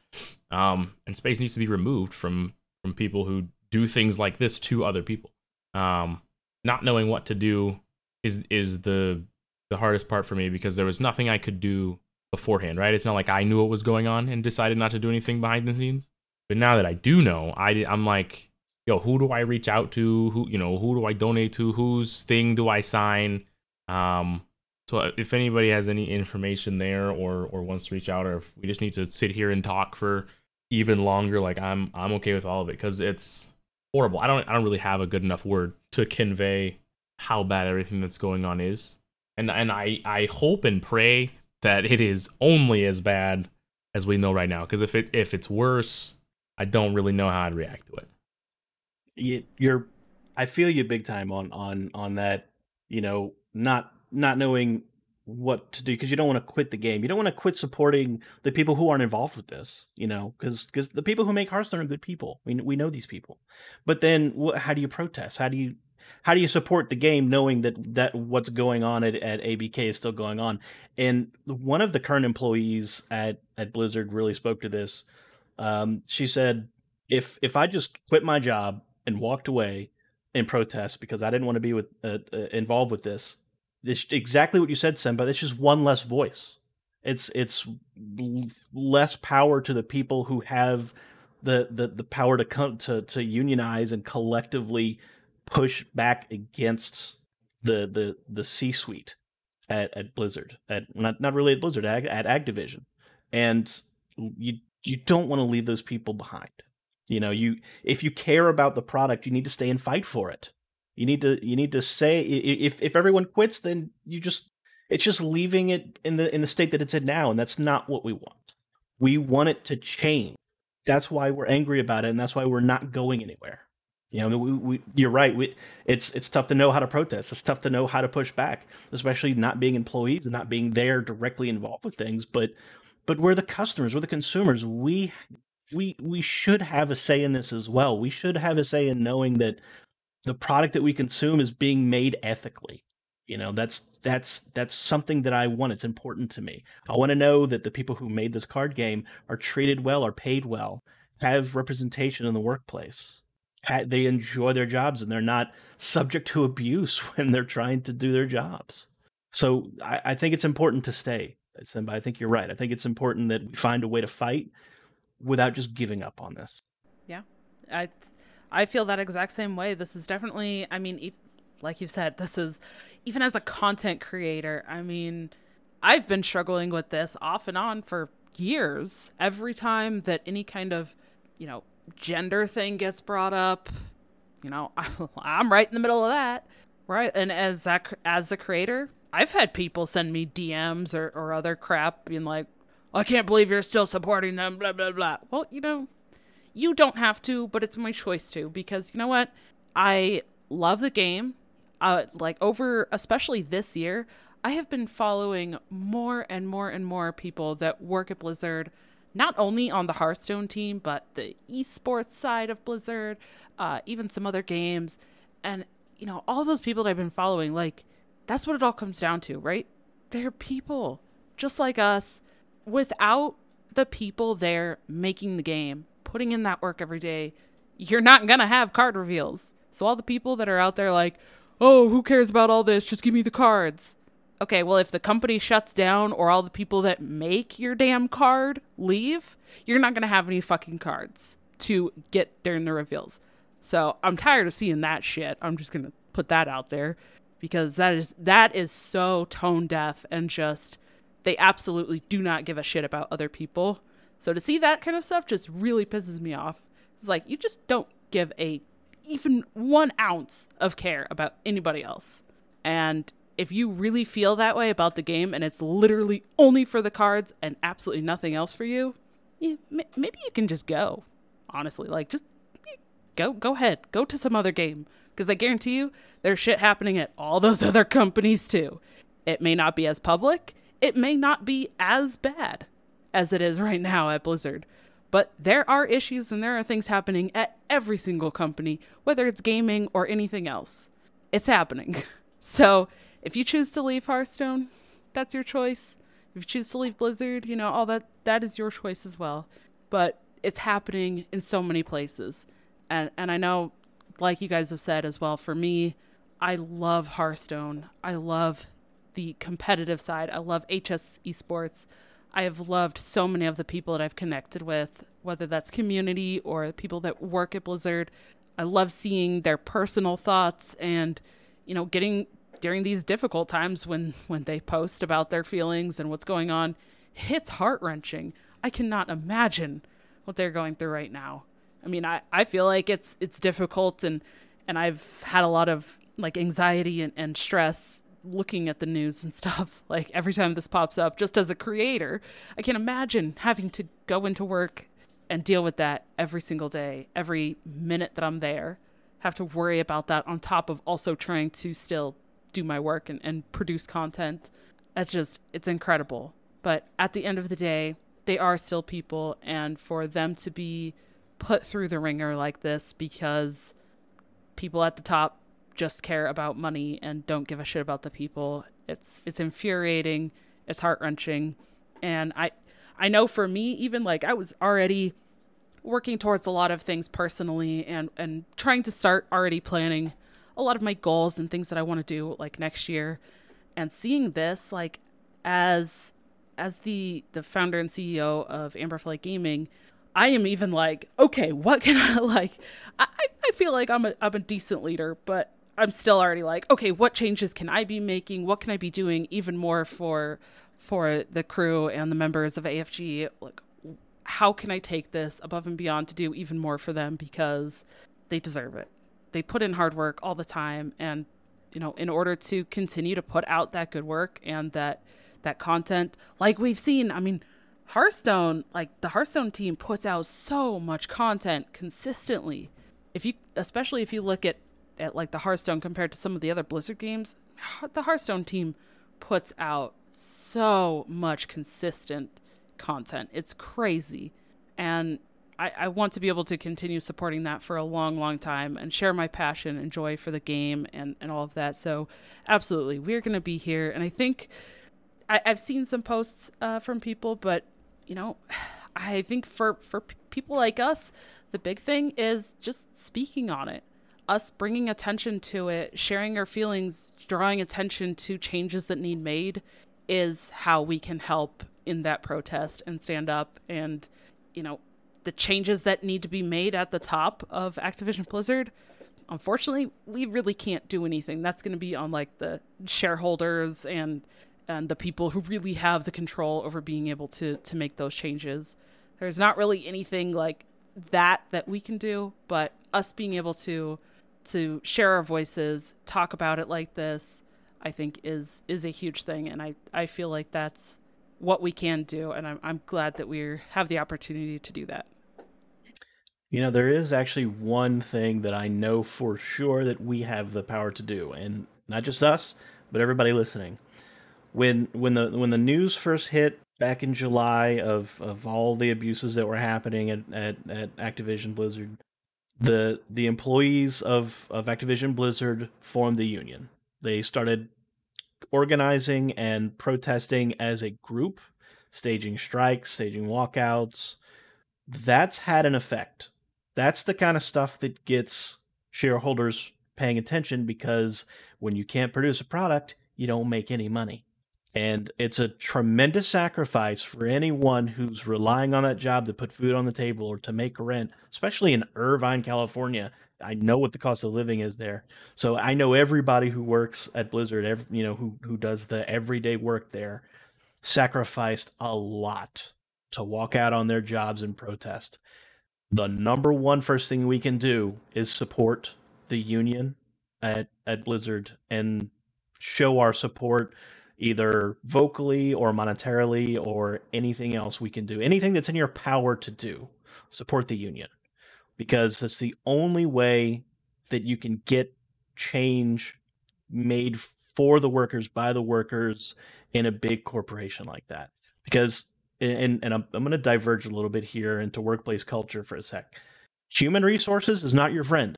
Um, and space needs to be removed from from people who do things like this to other people. Um, not knowing what to do is is the the hardest part for me because there was nothing I could do beforehand. Right? It's not like I knew what was going on and decided not to do anything behind the scenes. But now that I do know, I I'm like, yo, who do I reach out to? Who you know, who do I donate to? Whose thing do I sign? Um, so if anybody has any information there or or wants to reach out or if we just need to sit here and talk for even longer, like I'm I'm okay with all of it because it's horrible. I don't I don't really have a good enough word to convey how bad everything that's going on is. And and I I hope and pray that it is only as bad as we know right now because if it if it's worse, I don't really know how I'd react to it. You, you're I feel you big time on on on that, you know, not not knowing what to do because you don't want to quit the game. You don't want to quit supporting the people who aren't involved with this, you know, because because the people who make Hearthstone are good people. We we know these people, but then wh- how do you protest? How do you how do you support the game knowing that that what's going on at, at ABK is still going on? And one of the current employees at at Blizzard really spoke to this. Um, she said, "If if I just quit my job and walked away in protest because I didn't want to be with uh, uh, involved with this, it's exactly what you said, Simba. It's just one less voice. It's it's less power to the people who have the the, the power to come to to unionize and collectively push back against the the the C suite at, at Blizzard at not not really at Blizzard at, at Activision, and you you don't want to leave those people behind. You know, you if you care about the product, you need to stay and fight for it. You need to you need to say if if everyone quits, then you just it's just leaving it in the in the state that it's in now, and that's not what we want. We want it to change. That's why we're angry about it, and that's why we're not going anywhere. You know, we, we, you're right. We, it's it's tough to know how to protest. It's tough to know how to push back, especially not being employees and not being there directly involved with things. But but we're the customers, we're the consumers. We we we should have a say in this as well. We should have a say in knowing that the product that we consume is being made ethically. You know, that's that's that's something that I want. It's important to me. I want to know that the people who made this card game are treated well, are paid well, have representation in the workplace they enjoy their jobs and they're not subject to abuse when they're trying to do their jobs. So I, I think it's important to stay. I think you're right. I think it's important that we find a way to fight without just giving up on this. Yeah, I I feel that exact same way. This is definitely. I mean, like you said, this is even as a content creator. I mean, I've been struggling with this off and on for years. Every time that any kind of you know gender thing gets brought up, you know, I'm right in the middle of that, right? And as that as a creator, I've had people send me DMs or, or other crap being like, I can't believe you're still supporting them, blah blah blah. Well, you know, you don't have to, but it's my choice to because you know what? I love the game. Uh, like over especially this year, I have been following more and more and more people that work at Blizzard not only on the Hearthstone team, but the esports side of Blizzard, uh, even some other games. And, you know, all those people that I've been following, like, that's what it all comes down to, right? They're people just like us. Without the people there making the game, putting in that work every day, you're not going to have card reveals. So, all the people that are out there, like, oh, who cares about all this? Just give me the cards okay, well, if the company shuts down or all the people that make your damn card leave, you're not going to have any fucking cards to get during the reveals. So I'm tired of seeing that shit. I'm just going to put that out there because that is that is so tone deaf and just they absolutely do not give a shit about other people. So to see that kind of stuff just really pisses me off. It's like you just don't give a even one ounce of care about anybody else. And if you really feel that way about the game and it's literally only for the cards and absolutely nothing else for you, yeah, maybe you can just go. Honestly, like just go go ahead, go to some other game because I guarantee you there's shit happening at all those other companies too. It may not be as public, it may not be as bad as it is right now at Blizzard. But there are issues and there are things happening at every single company, whether it's gaming or anything else. It's happening. So if you choose to leave Hearthstone, that's your choice. If you choose to leave Blizzard, you know, all that that is your choice as well. But it's happening in so many places. And and I know like you guys have said as well, for me, I love Hearthstone. I love the competitive side. I love HS esports. I have loved so many of the people that I've connected with, whether that's community or people that work at Blizzard. I love seeing their personal thoughts and, you know, getting during these difficult times when when they post about their feelings and what's going on it's heart-wrenching. I cannot imagine what they're going through right now. I mean i, I feel like it's it's difficult and and i've had a lot of like anxiety and, and stress looking at the news and stuff like every time this pops up just as a creator i can imagine having to go into work and deal with that every single day every minute that i'm there have to worry about that on top of also trying to still do my work and, and produce content. It's just, it's incredible. But at the end of the day, they are still people. And for them to be put through the ringer like this because people at the top just care about money and don't give a shit about the people, it's, it's infuriating. It's heart wrenching. And I, I know for me, even like I was already working towards a lot of things personally and, and trying to start already planning a lot of my goals and things that I want to do like next year. And seeing this like as as the the founder and CEO of Amber Flight Gaming, I am even like, okay, what can I like? I, I feel like I'm a I'm a decent leader, but I'm still already like, okay, what changes can I be making? What can I be doing even more for for the crew and the members of AFG? Like, how can I take this above and beyond to do even more for them because they deserve it they put in hard work all the time and you know in order to continue to put out that good work and that that content like we've seen i mean hearthstone like the hearthstone team puts out so much content consistently if you especially if you look at at like the Hearthstone compared to some of the other Blizzard games, the Hearthstone team puts out so much consistent content. It's crazy. And I, I want to be able to continue supporting that for a long, long time and share my passion and joy for the game and, and all of that. So, absolutely, we're going to be here. And I think I, have seen some posts uh, from people, but, you know, I think for, for p- people like us, the big thing is just speaking on it us bringing attention to it, sharing our feelings, drawing attention to changes that need made is how we can help in that protest and stand up and you know the changes that need to be made at the top of Activision Blizzard unfortunately we really can't do anything that's going to be on like the shareholders and and the people who really have the control over being able to to make those changes there's not really anything like that that we can do but us being able to to share our voices, talk about it like this, I think is is a huge thing, and I I feel like that's what we can do, and I'm I'm glad that we have the opportunity to do that. You know, there is actually one thing that I know for sure that we have the power to do, and not just us, but everybody listening. When when the when the news first hit back in July of of all the abuses that were happening at at, at Activision Blizzard, the the employees of of Activision Blizzard formed the union. They started organizing and protesting as a group, staging strikes, staging walkouts. That's had an effect. That's the kind of stuff that gets shareholders paying attention because when you can't produce a product, you don't make any money. And it's a tremendous sacrifice for anyone who's relying on that job to put food on the table or to make rent, especially in Irvine, California. I know what the cost of living is there. So I know everybody who works at Blizzard, every, you know, who who does the everyday work there, sacrificed a lot to walk out on their jobs and protest. The number one first thing we can do is support the union at at Blizzard and show our support either vocally or monetarily or anything else we can do. Anything that's in your power to do, support the union because that's the only way that you can get change made for the workers by the workers in a big corporation like that. Because and and I'm I'm going to diverge a little bit here into workplace culture for a sec. Human resources is not your friend.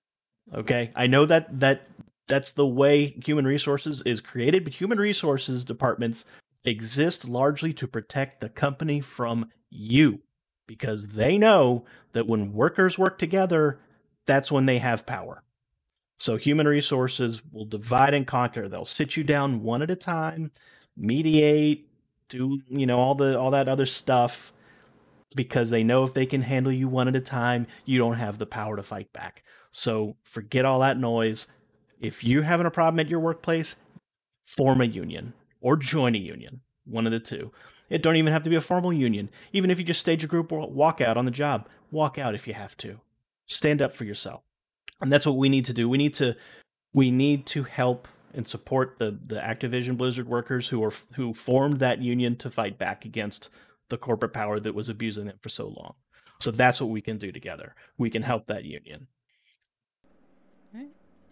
Okay? I know that that that's the way human resources is created, but human resources departments exist largely to protect the company from you because they know that when workers work together, that's when they have power. So human resources will divide and conquer. They'll sit you down one at a time, mediate, do you know all the all that other stuff because they know if they can handle you one at a time, you don't have the power to fight back. So forget all that noise if you're having a problem at your workplace, form a union or join a union, one of the two. It don't even have to be a formal union. Even if you just stage a group or walk out on the job, walk out if you have to. Stand up for yourself. And that's what we need to do. We need to we need to help and support the the Activision Blizzard workers who are who formed that union to fight back against the corporate power that was abusing them for so long. So that's what we can do together. We can help that union.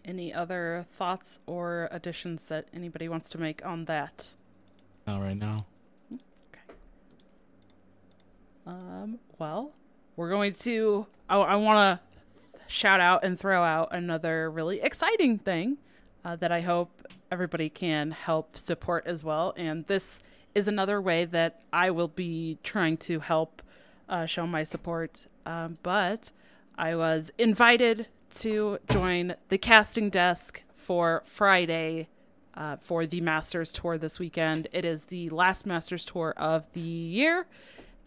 Any other thoughts or additions that anybody wants to make on that? Not right now. Okay. Um. Well, we're going to. I, I want to shout out and throw out another really exciting thing uh, that I hope everybody can help support as well. And this is another way that I will be trying to help uh, show my support. Um, but I was invited to join the casting desk for Friday uh, for the Masters Tour this weekend. It is the last Masters Tour of the year,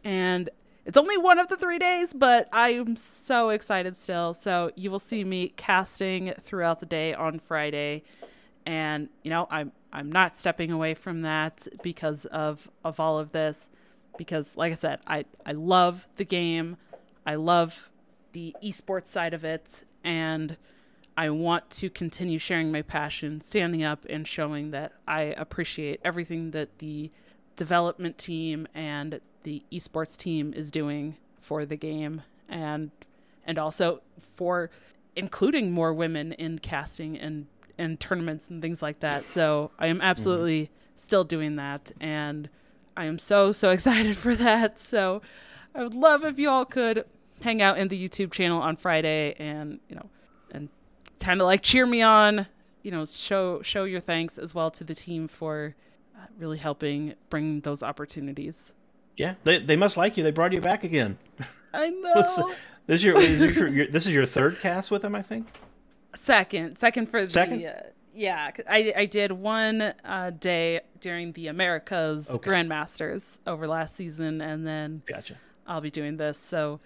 and it's only one of the three days, but I am so excited still. So you will see me casting throughout the day on Friday, and you know I'm I'm not stepping away from that because of of all of this, because like I said, I I love the game, I love the esports side of it, and I want to continue sharing my passion, standing up and showing that I appreciate everything that the development team and the esports team is doing for the game and and also for including more women in casting and and tournaments and things like that. So I am absolutely mm-hmm. still doing that, and I am so so excited for that. So I would love if you all could hang out in the YouTube channel on Friday and you know and kind of like cheer me on. You know, show show your thanks as well to the team for uh, really helping bring those opportunities. Yeah, they they must like you. They brought you back again. I know. this is your, this is your, your, this is your third cast with them, I think. Second, second for the second. Uh, yeah, I I did one uh, day during the Americas okay. Grandmasters over last season, and then gotcha. I'll be doing this. So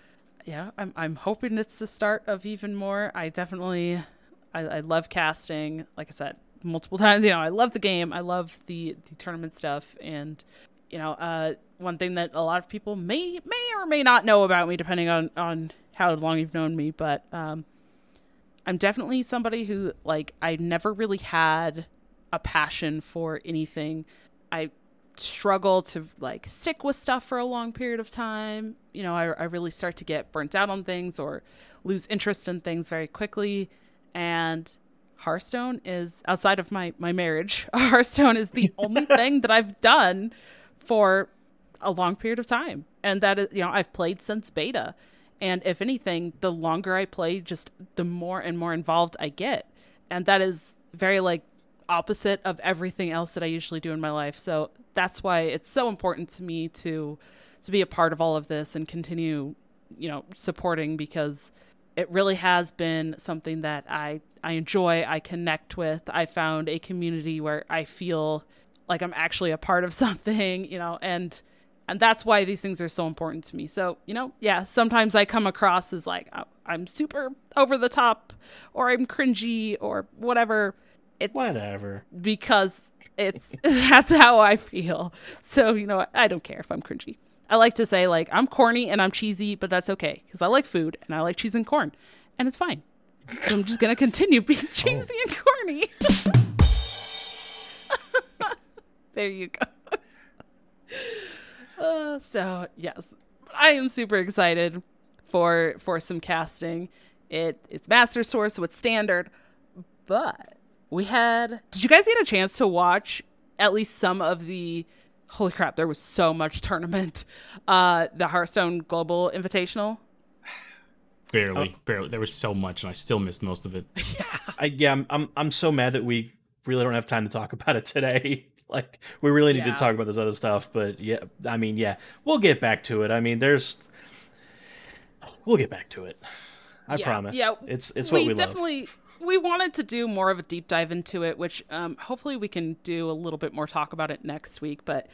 yeah, I'm I'm hoping it's the start of even more. I definitely I, I love casting. Like I said multiple times, you know, I love the game. I love the the tournament stuff, and you know, uh, one thing that a lot of people may may or may not know about me, depending on on how long you've known me, but um, I'm definitely somebody who like I never really had a passion for anything. I struggle to like stick with stuff for a long period of time. You know, I, I really start to get burnt out on things or lose interest in things very quickly. And Hearthstone is outside of my my marriage. Hearthstone is the only thing that I've done for a long period of time, and that is you know I've played since beta. And if anything, the longer I play, just the more and more involved I get. And that is very like opposite of everything else that I usually do in my life. So that's why it's so important to me to to be a part of all of this and continue, you know, supporting because it really has been something that I I enjoy, I connect with. I found a community where I feel like I'm actually a part of something, you know, and and that's why these things are so important to me. So, you know, yeah, sometimes I come across as like I'm super over the top or I'm cringy or whatever it's whatever because it's that's how I feel. So you know, I don't care if I'm cringy. I like to say like I'm corny and I'm cheesy, but that's okay because I like food and I like cheese and corn, and it's fine. I'm just gonna continue being cheesy oh. and corny. there you go. Uh, so yes, I am super excited for for some casting. It it's Masters Tour, so it's standard, but we had did you guys get a chance to watch at least some of the holy crap there was so much tournament uh the hearthstone global invitational? Barely oh. barely. There was so much and i still missed most of it. Yeah. I, yeah I'm, I'm i'm so mad that we really don't have time to talk about it today like we really need yeah. to talk about this other stuff but yeah i mean yeah we'll get back to it i mean there's we'll get back to it i yeah, promise yeah it's it's what we, we definitely love we wanted to do more of a deep dive into it, which um, hopefully we can do a little bit more talk about it next week. But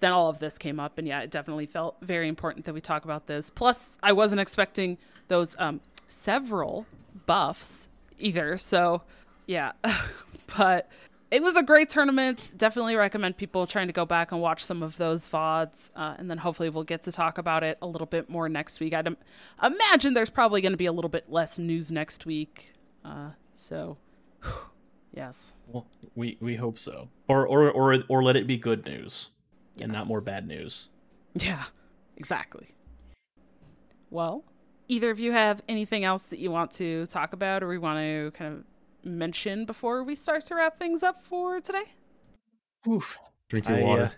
then all of this came up, and yeah, it definitely felt very important that we talk about this. Plus, I wasn't expecting those um, several buffs either. So yeah, but it was a great tournament. Definitely recommend people trying to go back and watch some of those VODs. Uh, and then hopefully we'll get to talk about it a little bit more next week. I'd Im- imagine there's probably going to be a little bit less news next week. Uh, so, yes. Well, we we hope so, or or or or let it be good news, yes. and not more bad news. Yeah, exactly. Well, either of you have anything else that you want to talk about, or we want to kind of mention before we start to wrap things up for today? Oof. Drink your I, water. Uh,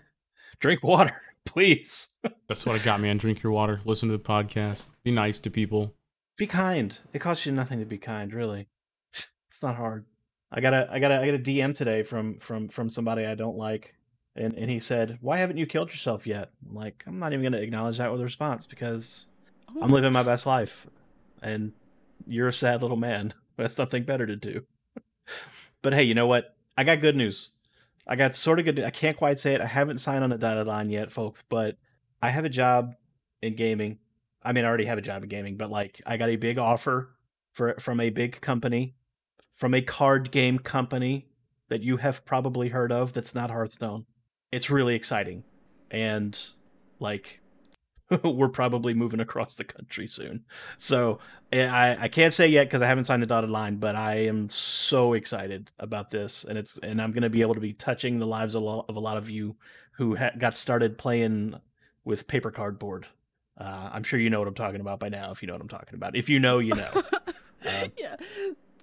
drink water, please. That's what it got me on drink your water. Listen to the podcast. Be nice to people. Be kind. It costs you nothing to be kind, really. It's not hard. I got a I got a I got a DM today from from from somebody I don't like, and and he said, "Why haven't you killed yourself yet?" I'm like, I'm not even gonna acknowledge that with a response because oh. I'm living my best life, and you're a sad little man who has nothing better to do. But hey, you know what? I got good news. I got sort of good. I can't quite say it. I haven't signed on a dotted line yet, folks, but I have a job in gaming. I mean, I already have a job in gaming, but like, I got a big offer for from a big company from a card game company that you have probably heard of that's not Hearthstone. It's really exciting. And like we're probably moving across the country soon. So eh, I, I can't say yet because I haven't signed the dotted line, but I am so excited about this, and it's and I'm going to be able to be touching the lives of a lot of, a lot of you who ha- got started playing with paper cardboard. Uh, I'm sure you know what I'm talking about by now. If you know what I'm talking about, if you know, you know. Uh, yeah.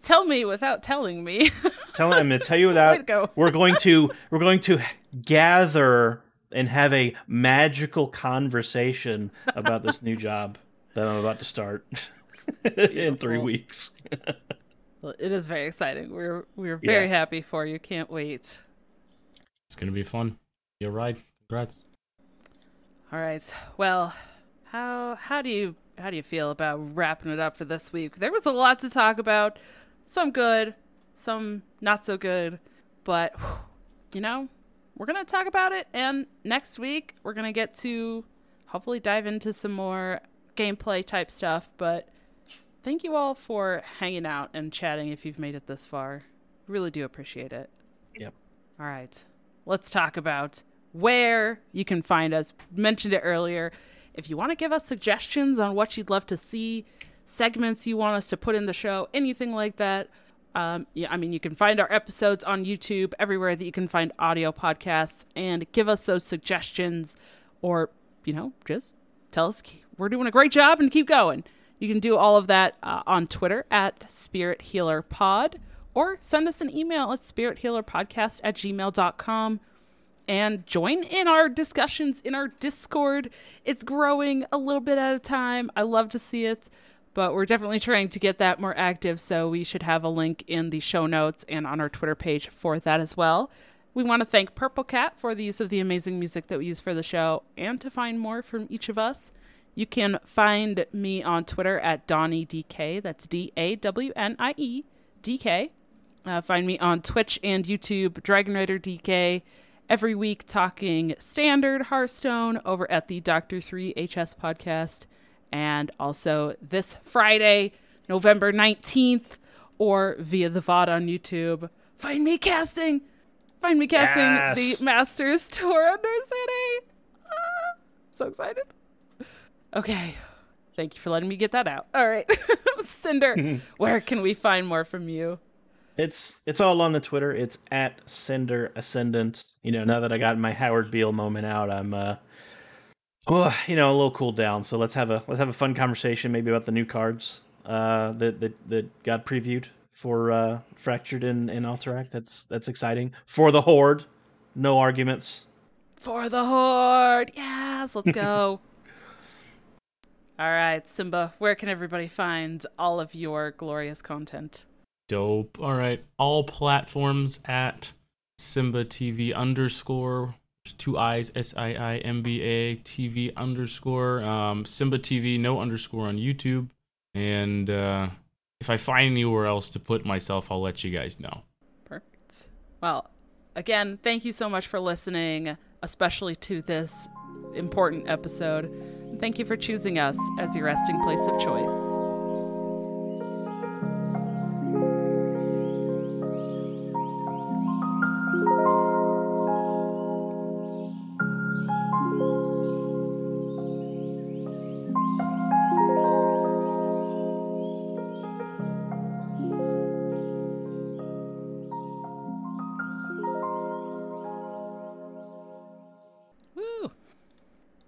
Tell me without telling me. Tell I'm going to tell you to go. we're going to we're going to gather and have a magical conversation about this new job that I'm about to start in three weeks. Well, it is very exciting. We're we're very Yeah. happy for you. Can't wait. It's gonna be fun. You're right. Congrats. All right. Well, how how do you how do you feel about wrapping it up for this week? There was a lot to talk about. Some good, some not so good, but you know, we're going to talk about it and next week we're going to get to hopefully dive into some more gameplay type stuff, but thank you all for hanging out and chatting if you've made it this far. Really do appreciate it. Yep. All right. Let's talk about where you can find us. Mentioned it earlier. If you want to give us suggestions on what you'd love to see, segments you want us to put in the show, anything like that, um, yeah, I mean, you can find our episodes on YouTube, everywhere that you can find audio podcasts, and give us those suggestions, or you know, just tell us we're doing a great job and keep going. You can do all of that uh, on Twitter at Spirit Healer Pod, or send us an email at spirithealerpodcast at gmail.com and join in our discussions in our Discord. It's growing a little bit at a time. I love to see it, but we're definitely trying to get that more active. So we should have a link in the show notes and on our Twitter page for that as well. We want to thank Purple Cat for the use of the amazing music that we use for the show and to find more from each of us. You can find me on Twitter at DawnieDK. That's D A W N I E D K. Uh, find me on Twitch and YouTube, Dragon Rider DK, every week talking standard Hearthstone over at the Doctor 3 HS podcast. And also this Friday, November 19th, or via the VOD on YouTube. Find me casting! Find me casting Yes. the Masters Tour Undercity! Ah, so excited. Okay. Thank you for letting me get that out. All right. Cinder, where can we find more from you? It's it's all on the Twitter. It's at Cinder Ascendant. You know, now that I got my Howard Beale moment out, I'm uh well, you know, a little cooled down. So let's have a let's have a fun conversation maybe about the new cards uh that that, that got previewed for uh Fractured in, in Alterac. That's that's exciting. For the Horde. No arguments. For the Horde. Yes, let's go. all right, Simba, where can everybody find all of your glorious content? Dope. All right. All platforms at Simba TV underscore two eyes S I I M B A TV underscore um, Simba TV no underscore on YouTube. And uh, if I find anywhere else to put myself, I'll let you guys know. Perfect. Well, again, thank you so much for listening, especially to this important episode. Thank you for choosing us as your resting place of choice.